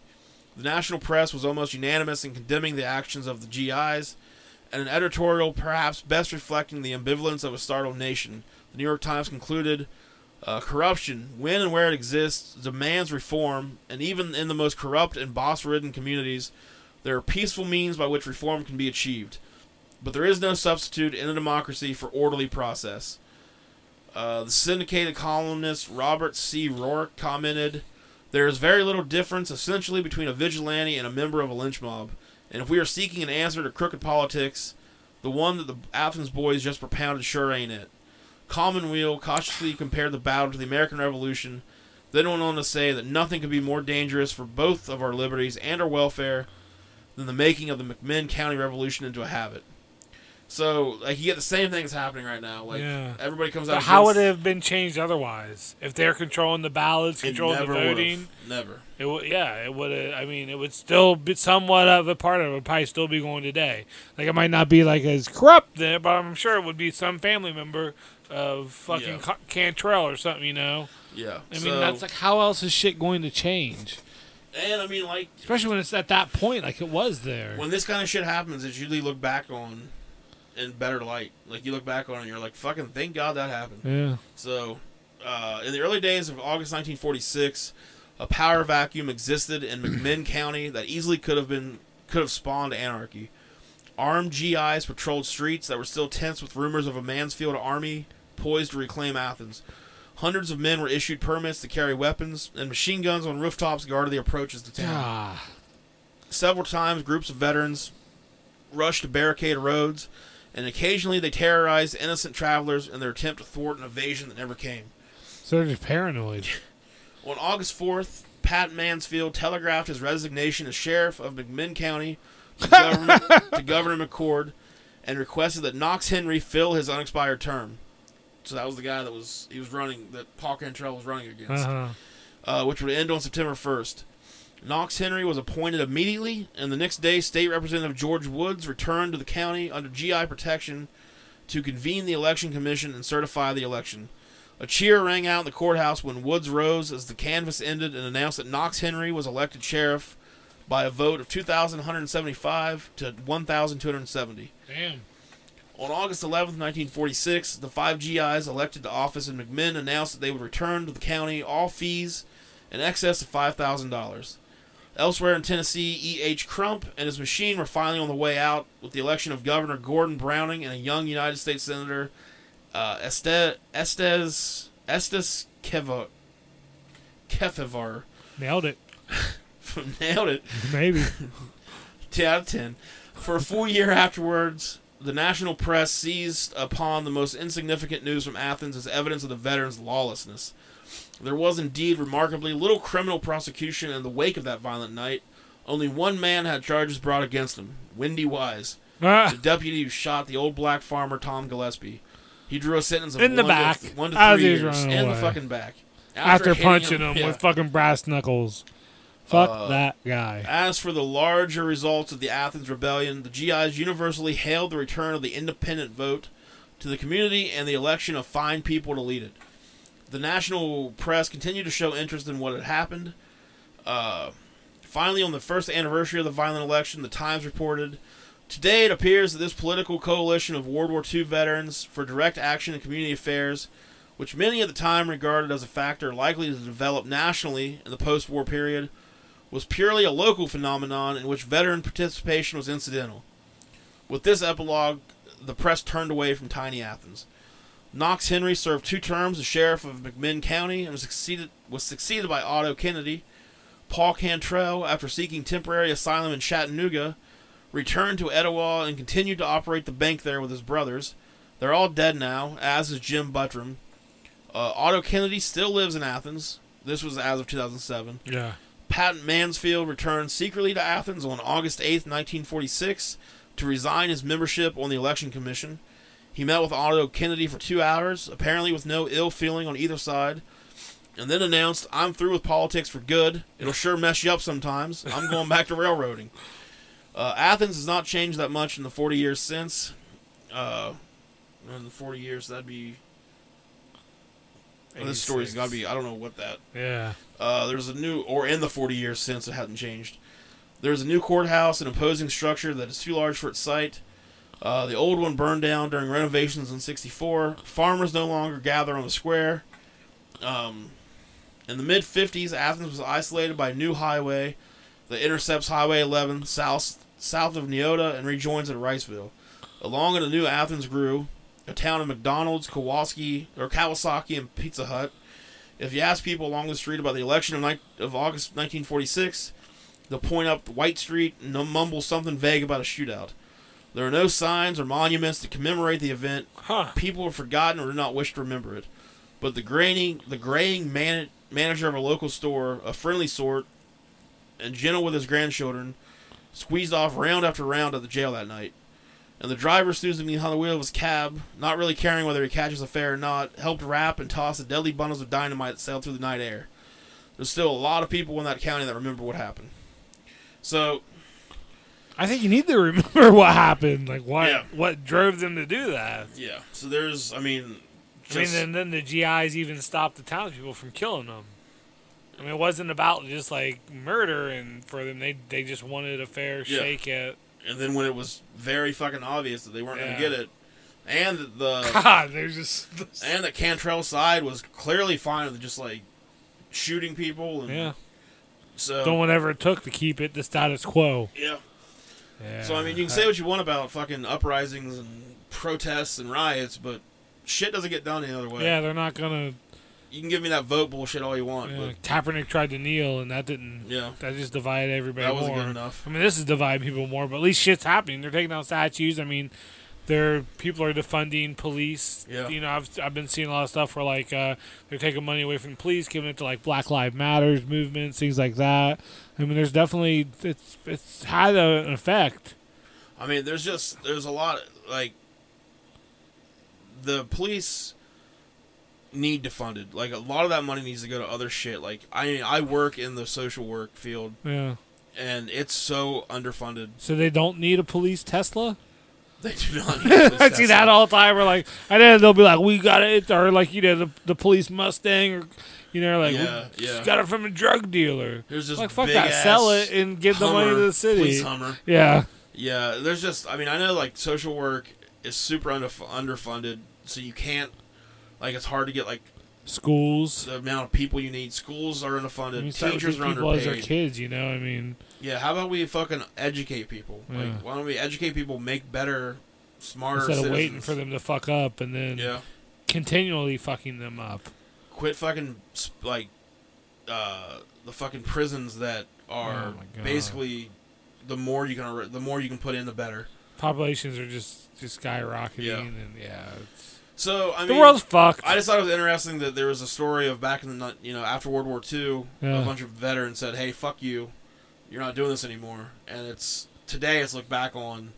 Speaker 1: The national press was almost unanimous in condemning the actions of the GIs, and an editorial perhaps best reflecting the ambivalence of a startled nation. The New York Times concluded uh, corruption, when and where it exists, demands reform, and even in the most corrupt and boss ridden communities, there are peaceful means by which reform can be achieved. But there is no substitute in a democracy for orderly process. Uh, the syndicated columnist Robert C. Ruark commented There is very little difference essentially between a vigilante and a member of a lynch mob. And if we are seeking an answer to crooked politics, the one that the Athens boys just propounded sure ain't it. Commonweal cautiously compared the battle to the American Revolution, then went on to say that nothing could be more dangerous for both of our liberties and our welfare than the making of the McMinn County Revolution into a habit. So, like, you get the same thing that's happening right now. Like,
Speaker 2: Yeah.
Speaker 1: everybody comes out.
Speaker 2: But how would it have been changed otherwise? If they're controlling the ballots,
Speaker 1: It
Speaker 2: controlling the
Speaker 1: never would've.
Speaker 2: voting,
Speaker 1: Never.
Speaker 2: it would. Yeah, it would. Uh, I mean, it would still be somewhat of a part of it. Would probably still be going today. Like it might not be like as corrupt there, but I'm sure it would be some family member of fucking
Speaker 1: Yeah.
Speaker 2: Ca- Cantrell or something. You know.
Speaker 1: Yeah.
Speaker 3: I mean,
Speaker 1: So-
Speaker 3: that's like how else is shit going to change?
Speaker 1: and I mean, like,
Speaker 3: Especially when it's at that point, like it was there.
Speaker 1: when this kind of shit happens, it's usually looked back on in better light. Like, you look back on it and you're like, fucking thank God that happened.
Speaker 3: yeah.
Speaker 1: So, uh, in the early days of August 1946, a power vacuum existed in [clears throat] McMinn County that easily could have been could have spawned anarchy. Armed GIs patrolled streets that were still tense with rumors of a Mansfield army poised to reclaim Athens. Hundreds of men were issued permits to carry weapons, and machine guns on rooftops guarded the approaches to town.
Speaker 3: Ah,
Speaker 1: Several times, groups of veterans rushed to barricade roads, and occasionally they terrorized innocent travelers in their attempt to thwart an invasion that never came.
Speaker 3: so they're just paranoid. [laughs]
Speaker 1: On August 4th, Pat Mansfield telegraphed his resignation as sheriff of McMinn County to, government, [laughs] to Governor McCord and requested that Knox Henry fill his unexpired term. So that was the guy that was he was running that Paul Cantrell was running against,
Speaker 3: Uh-huh.
Speaker 1: uh, which would end on September 1st. Knox Henry was appointed immediately, and the next day, State Representative George Woods returned to the county under GI protection to convene the election commission and certify the election. A cheer rang out in the courthouse when Woods rose as the canvass ended and announced that Knox Henry was elected sheriff by a vote of 2,175 to 1,270.
Speaker 3: Damn.
Speaker 1: On August 11, 1946, the five GIs elected to office in McMinn announced that they would return to the county all fees in excess of $5,000. Elsewhere in Tennessee, E.H. Crump and his machine were finally on the way out with the election of Governor Gordon Browning and a young United States Senator, uh, Este, Estes, Estes Keva, Kefevar.
Speaker 3: Nailed it. [laughs]
Speaker 1: Nailed it.
Speaker 3: Maybe. [laughs]
Speaker 1: 10 out of 10. For a full year afterwards, the national press seized upon the most insignificant news from Athens as evidence of the veterans' lawlessness. There was indeed remarkably little criminal prosecution in the wake of that violent night. Only one man had charges brought against him Windy Wise,
Speaker 3: Ah,
Speaker 1: the deputy who shot the old black farmer Tom Gillespie. He drew a sentence of
Speaker 3: In the
Speaker 1: one,
Speaker 3: back,
Speaker 1: to, one to three years in the fucking back.
Speaker 3: after
Speaker 1: hitting
Speaker 3: punching him
Speaker 1: yeah.
Speaker 3: with fucking brass knuckles. Fuck
Speaker 1: Uh,
Speaker 3: that guy.
Speaker 1: As for the larger results of the Athens rebellion, the GIs universally hailed the return of the independent vote to the community and the election of fine people to lead it. The national press continued to show interest in what had happened. Uh, finally, on the first anniversary of the violent election, the Times reported Today it appears that this political coalition of World War II veterans for direct action in community affairs, which many at the time regarded as a factor likely to develop nationally in the post war period, was purely a local phenomenon in which veteran participation was incidental. With this epilogue, the press turned away from tiny Athens. Knox Henry served two terms as sheriff of McMinn County and was succeeded, was succeeded by Otto Kennedy. Paul Cantrell, after seeking temporary asylum in Chattanooga, returned to Etowah and continued to operate the bank there with his brothers. They're all dead now, as is Jim Buttram. Uh, Otto Kennedy still lives in Athens. This was as of 2007.
Speaker 3: Yeah.
Speaker 1: Pat Mansfield returned secretly to Athens on August 8th, 1946, to resign his membership on the Election Commission. He met with Otto Kennedy for two hours, apparently with no ill feeling on either side, and then announced, I'm through with politics for good. It'll sure mess you up sometimes. I'm going back to railroading. [laughs] Uh, Athens has not changed that much in the 40 years since. Uh, in the 40 years, that'd be. Well, this story's got to be. I don't know what that.
Speaker 3: Yeah.
Speaker 1: Uh, there's a new, or in the 40 years since it hasn't changed. There's a new courthouse, an imposing structure that is too large for its site. Uh, the old one burned down during renovations in '64. Farmers no longer gather on the square. Um, in the mid '50s, Athens was isolated by a new highway that intercepts Highway 11 south south of Niota and rejoins at Riceville. Along it, a new Athens grew, a town of McDonald's, Kowalski, or Kawasaki, and Pizza Hut. If you ask people along the street about the election of, ni- of August 1946, they'll point up White Street and mumble something vague about a shootout. There are no signs or monuments to commemorate the event.
Speaker 2: Huh.
Speaker 1: People have forgotten or do not wish to remember it. But the graying, the graying man- manager of a local store, a friendly sort, and gentle with his grandchildren, squeezed off round after round at the jail that night. And the driver snoozing behind the wheel of his cab, not really caring whether he catches a fare or not, helped wrap and toss the deadly bundles of dynamite that sailed through the night air. There's still a lot of people in that county that remember what happened. So,
Speaker 3: I think you need to [laughs] remember what happened. Like what
Speaker 1: Yeah.
Speaker 3: what drove them to do that.
Speaker 1: yeah. So there's, I mean,
Speaker 2: I mean,
Speaker 1: just-
Speaker 2: and then the GIs even stopped the townspeople from killing them. I mean, it wasn't about just like murder, and for them, they they just wanted a fair
Speaker 1: Yeah.
Speaker 2: shake at.
Speaker 1: And then when it was very fucking obvious that they weren't
Speaker 2: Yeah.
Speaker 1: going to get it, and the [laughs]
Speaker 3: God, there's just [laughs]
Speaker 1: and the Cantrell side was clearly fine with just like shooting people, and
Speaker 2: Yeah.
Speaker 1: so
Speaker 3: doing whatever it took to keep it the status quo.
Speaker 1: yeah.
Speaker 3: Yeah.
Speaker 1: So I mean, you can say what you want about fucking uprisings and protests and riots, but shit doesn't get done any other way.
Speaker 3: Yeah, they're not gonna.
Speaker 1: You can give me that vote bullshit all you want,
Speaker 2: Yeah, Kaepernick tried to kneel, and that didn't.
Speaker 1: yeah,
Speaker 2: That just divided everybody
Speaker 1: that wasn't
Speaker 2: more.
Speaker 1: good enough.
Speaker 2: I mean, this is dividing people more, but at least shit's happening. They're taking down statues. I mean, there people are defunding police.
Speaker 1: Yeah.
Speaker 2: You know, I've I've been seeing a lot of stuff where like uh, they're taking money away from the police, giving it to like Black Lives Matters movements, things like that. I mean, there's definitely it's it's had a, an effect.
Speaker 1: I mean, there's just there's a lot like the police need defunded. Like a lot of that money needs to go to other shit. Like I I work in the social work field
Speaker 2: Yeah.
Speaker 1: and it's so underfunded.
Speaker 2: So they don't need a police Tesla. [laughs]
Speaker 1: They do not. Need [laughs]
Speaker 2: I see that all the time. We're like, and then they'll be like, "We got it," or like you know, the the police Mustang, or you know, like
Speaker 1: Yeah, yeah.
Speaker 2: got it from a drug dealer.
Speaker 1: There's this
Speaker 2: like fuck that, sell it and give the money to the city.
Speaker 1: Police Hummer.
Speaker 2: Yeah,
Speaker 1: Yeah, there's just I mean I know like social work is super under, underfunded, so you can't like it's hard to get like
Speaker 2: schools.
Speaker 1: the amount of people you need. Schools are
Speaker 2: I
Speaker 1: underfunded.
Speaker 2: mean, start with
Speaker 1: Teachers are
Speaker 2: people as their
Speaker 1: underpaid.
Speaker 2: kids. You know, I mean,
Speaker 1: Yeah, how about we fucking educate people?
Speaker 2: Yeah.
Speaker 1: Like, why don't we educate people, make better, smarter
Speaker 2: instead of waiting for them to fuck up and then
Speaker 1: Yeah,
Speaker 2: continually fucking them up.
Speaker 1: quit fucking like uh, the fucking prisons that are
Speaker 2: Oh
Speaker 1: basically the more you can the more you can put in, the better.
Speaker 2: Populations are just just skyrocketing,
Speaker 1: Yeah.
Speaker 2: and yeah, it's,
Speaker 1: So I mean, the
Speaker 2: world's fucked.
Speaker 1: I just thought it was interesting that there was a story of back in the you know after World War II,
Speaker 2: Yeah.
Speaker 1: a bunch of veterans said, "Hey, fuck you, you're not doing this anymore," and it's today it's looked back on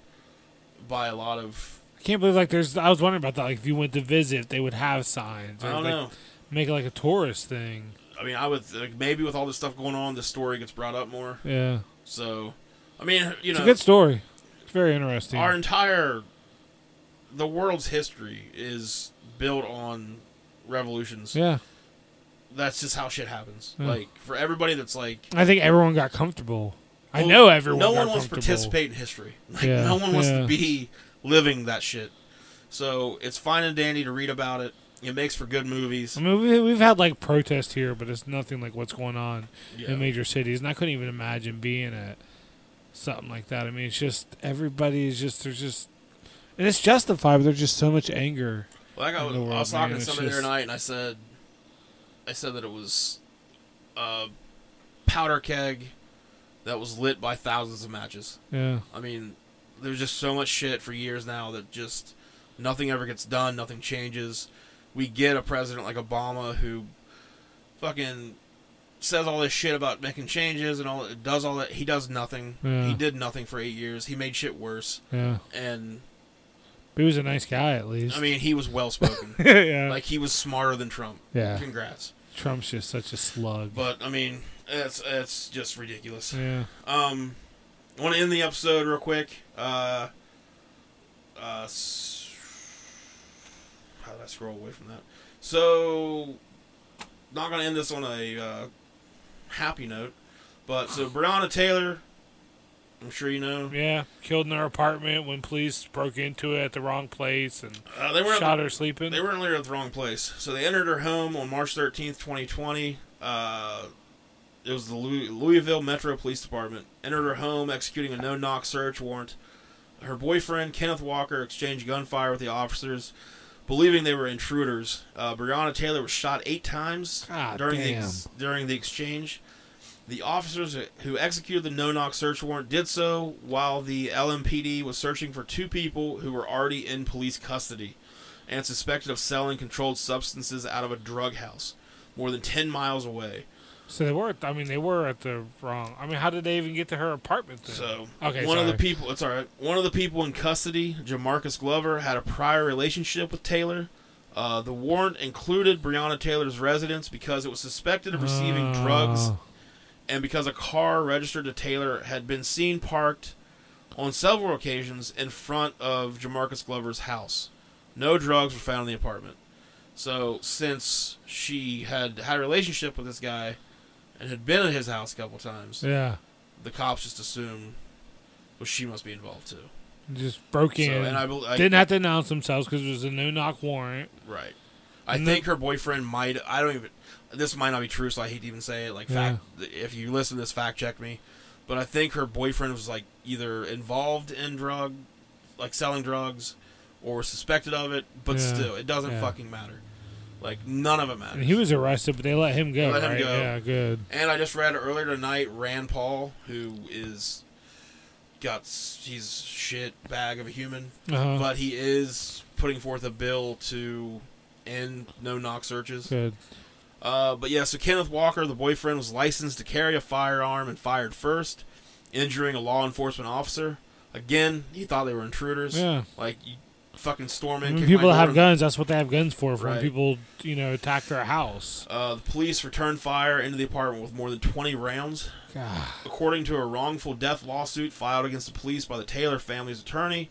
Speaker 1: by a lot of
Speaker 2: I can't believe like there's. I was wondering about that. Like if you went to visit, they would have signs. Or
Speaker 1: I don't
Speaker 2: like,
Speaker 1: know.
Speaker 2: Make it like a tourist thing.
Speaker 1: I mean, I would like, maybe with all this stuff going on, the story gets brought up more.
Speaker 2: Yeah,
Speaker 1: So, I mean, you know, it's
Speaker 2: a good story. It's very interesting.
Speaker 1: our entire the world's history is built on revolutions.
Speaker 2: yeah,
Speaker 1: That's just how shit happens.
Speaker 2: Yeah.
Speaker 1: Like for everybody that's like,
Speaker 2: I think everyone got comfortable. I know everyone.
Speaker 1: No one wants to participate in history. [laughs] Like
Speaker 2: Yeah,
Speaker 1: no one wants
Speaker 2: yeah.
Speaker 1: to be living that shit. So it's fine and dandy to read about it. It makes for good movies.
Speaker 2: I mean, we, we've had like protests here, but it's nothing like what's going on in major cities, and I couldn't even imagine being at something like that. I mean, it's just everybody is just there's just, and it's justified. But there's just so much anger.
Speaker 1: Like I was,
Speaker 2: the
Speaker 1: I
Speaker 2: world,
Speaker 1: was talking
Speaker 2: man,
Speaker 1: to somebody the other
Speaker 2: just-
Speaker 1: night, and I said, I said that it was a powder keg that was lit by thousands of matches.
Speaker 2: Yeah,
Speaker 1: I mean, there's just so much shit for years now that just nothing ever gets done, nothing changes. We get a president like Obama who fucking says all this shit about making changes and all does all that. He does nothing.
Speaker 2: Yeah.
Speaker 1: He did nothing for eight years. He made shit worse.
Speaker 2: yeah.
Speaker 1: And
Speaker 2: he was a nice guy at least.
Speaker 1: I mean, he was well spoken. [laughs]
Speaker 2: yeah,
Speaker 1: like he was smarter than Trump.
Speaker 2: yeah.
Speaker 1: Congrats.
Speaker 2: Trump's just such a slug.
Speaker 1: But I mean, that's it's just ridiculous.
Speaker 2: yeah,
Speaker 1: Um, I want to end the episode real quick. Uh, uh, how did I scroll away from that? So, not gonna end this on a uh, happy note, but so Breonna Taylor, I'm sure you know,
Speaker 2: yeah. Killed in her apartment when police broke into it at the wrong place and
Speaker 1: uh, they were
Speaker 2: shot her sleeping.
Speaker 1: They were literally at the wrong place. So they entered her home on March 13th, 2020. Uh, it was the Louis- Louisville Metro Police Department. Entered her home, executing a no knock search warrant. Her boyfriend, Kenneth Walker, exchanged gunfire with the officers, believing they were intruders. Uh, Breonna Taylor was shot eight times
Speaker 2: God
Speaker 1: during, the
Speaker 2: damn.
Speaker 1: ex- during the exchange. The officers who executed the no knock search warrant did so while the LMPD was searching for two people who were already in police custody and suspected of selling controlled substances out of a drug house more than 10 miles away.
Speaker 2: so they were. I mean, they were at the wrong. I mean, how did they even get to her apartment? Then?
Speaker 1: So,
Speaker 2: Okay,
Speaker 1: one of the people, it's all right. One of the people in custody, Jamarcus Glover, had a prior relationship with Taylor. Uh, the warrant included Breonna Taylor's residence because it was suspected of receiving drugs
Speaker 2: Oh.
Speaker 1: And because a car registered to Taylor had been seen parked on several occasions in front of Jamarcus Glover's house. No drugs were found in the apartment. So, since she had had a relationship with this guy and had been at his house a couple times,
Speaker 2: Yeah,
Speaker 1: the cops just assumed well she must be involved too.
Speaker 2: just broke in.
Speaker 1: So, and I, I
Speaker 2: Didn't have to announce themselves because it was a no knock warrant.
Speaker 1: right. I
Speaker 2: And
Speaker 1: think her boyfriend might. I don't even. This might not be true, so I hate to even say it. Like, fact, if you listen to this, fact check me. But I think her boyfriend was like either involved in drug, like selling drugs, or suspected of it. But
Speaker 2: Yeah,
Speaker 1: still, it doesn't
Speaker 2: yeah.
Speaker 1: fucking matter. Like none of it
Speaker 2: And
Speaker 1: matters.
Speaker 2: he was arrested, but they let him go.
Speaker 1: They let him go.
Speaker 2: Yeah, good.
Speaker 1: And I just read earlier tonight, Rand Paul, who is got he's shit bag of a human,
Speaker 2: Uh-huh.
Speaker 1: but he is putting forth a bill to end no knock searches.
Speaker 2: good.
Speaker 1: Uh, but yeah, so Kenneth Walker, the boyfriend, was licensed to carry a firearm and fired first, injuring a law enforcement officer. Again, he thought they were intruders.
Speaker 2: Yeah.
Speaker 1: Like you fucking storm in. kick
Speaker 2: people that have guns, that's what they have guns for. For when people, you know, attack their house.
Speaker 1: Uh, the police returned fire into the apartment with more than 20 rounds.
Speaker 2: God.
Speaker 1: According to a wrongful death lawsuit filed against the police by the Taylor family's attorney,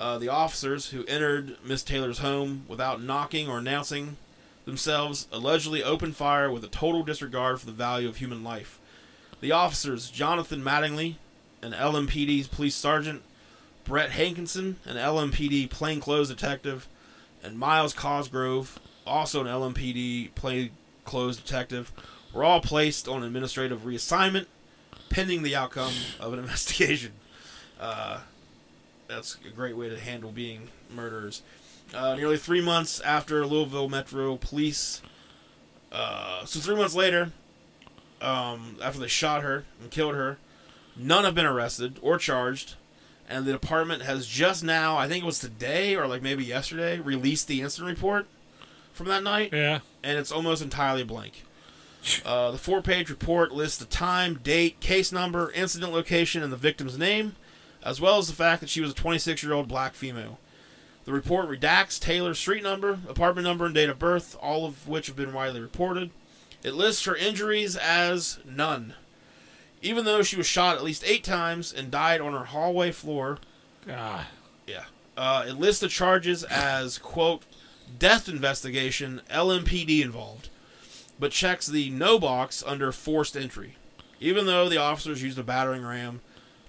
Speaker 1: uh, the officers who entered Miss Taylor's home without knocking or announcing themselves allegedly opened fire with a total disregard for the value of human life. The officers, Jonathan Mattingly, an LMPD police sergeant, Brett Hankison, an LMPD plainclothes detective, and Myles Cosgrove, also an LMPD plainclothes detective, were all placed on administrative reassignment pending the outcome of an [laughs] investigation. Uh, that's a great way to handle being murderers. Uh, nearly three months after Louisville Metro Police, uh, so three months later, um, after they shot her and killed her, none have been arrested or charged, and the department has just now, I think it was today or like maybe yesterday, released the incident report from that night
Speaker 2: Yeah.
Speaker 1: and it's almost entirely blank. Uh, the four page report lists the time, date, case number, incident location, and the victim's name, as well as the fact that she was a 26 year old black female. The report redacts Taylor's street number, apartment number, and date of birth, all of which have been widely reported. It lists her injuries as none. Even though she was shot at least eight times and died on her hallway floor,
Speaker 2: God.
Speaker 1: yeah. Uh, it lists the charges as, quote, death investigation, LMPD involved, but checks the no box under forced entry, even though the officers used a battering ram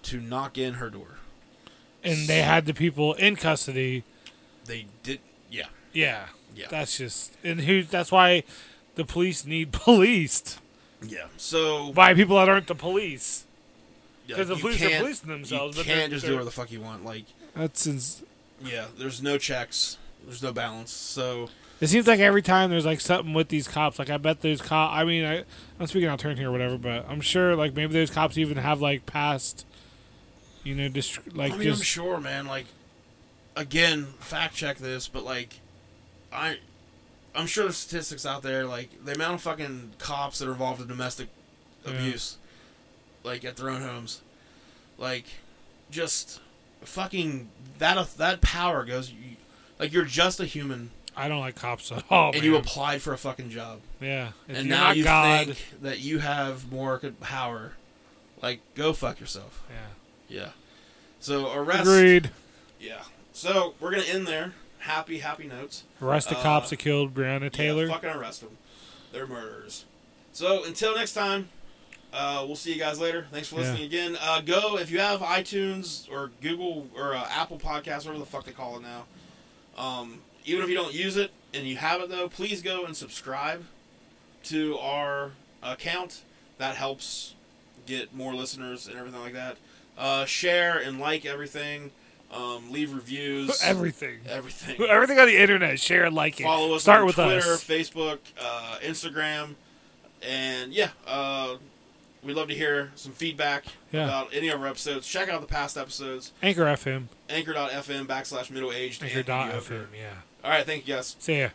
Speaker 1: to knock in her door.
Speaker 2: And they had the people in custody.
Speaker 1: They did, yeah.
Speaker 2: Yeah.
Speaker 1: Yeah.
Speaker 2: That's just and who. That's why the police need [laughs] policed
Speaker 1: Yeah. So,
Speaker 2: by people that aren't the police.
Speaker 1: yeah,
Speaker 2: 'Cause the police are policing themselves,
Speaker 1: You
Speaker 2: but they're-
Speaker 1: can't just do whatever the fuck you want. Like,
Speaker 2: That's ins-
Speaker 1: yeah, there's no checks, there's no balance. So,
Speaker 2: It seems like every time there's like something with these cops. Like I bet those cop. I mean, I, I'm speaking out of turn here or whatever, but I'm sure like maybe those cops even have like past, you know, just like
Speaker 1: I mean, I'm sure, man. Like, again, fact check this, but like, I, I'm sure there's statistics out there. Like the amount of fucking cops that are involved in domestic
Speaker 2: Yeah.
Speaker 1: abuse, like at their own homes, like, just fucking that that power goes. You, like you're just a human,
Speaker 2: I don't like cops at all.
Speaker 1: and you applied for a fucking job,
Speaker 2: yeah, if
Speaker 1: and now you
Speaker 2: God,
Speaker 1: think that you have more power. Like, go fuck yourself.
Speaker 2: yeah,
Speaker 1: Yeah. So arrest.
Speaker 2: agreed.
Speaker 1: Yeah. So we're gonna end there. Happy, happy notes.
Speaker 2: Arrest the
Speaker 1: Uh,
Speaker 2: cops that killed Breonna Taylor.
Speaker 1: Yeah, fucking arrest them. They're murderers. So until next time, uh, we'll see you guys later. Thanks for
Speaker 2: Yeah.
Speaker 1: listening again. Uh, go if you have iTunes or Google or uh, Apple Podcasts, whatever the fuck they call it now. Um, even if you don't use it and you have it though, please go and subscribe to our account. That helps get more listeners and everything like that. Uh, share and like everything. Um, leave reviews. [laughs]
Speaker 2: Everything.
Speaker 1: Everything. [laughs]
Speaker 2: Everything on the internet, share and like it.
Speaker 1: Follow us
Speaker 2: Start
Speaker 1: on
Speaker 2: with
Speaker 1: Twitter,
Speaker 2: us.
Speaker 1: Facebook, uh, Instagram, and yeah, uh, we'd love to hear some feedback
Speaker 2: Yeah.
Speaker 1: about any of our episodes. Check out the past episodes.
Speaker 2: Anchor FM.
Speaker 1: Anchor.fm backslash middle aged.
Speaker 2: Anchor.fm, yeah.
Speaker 1: All right, thank you guys.
Speaker 2: See ya.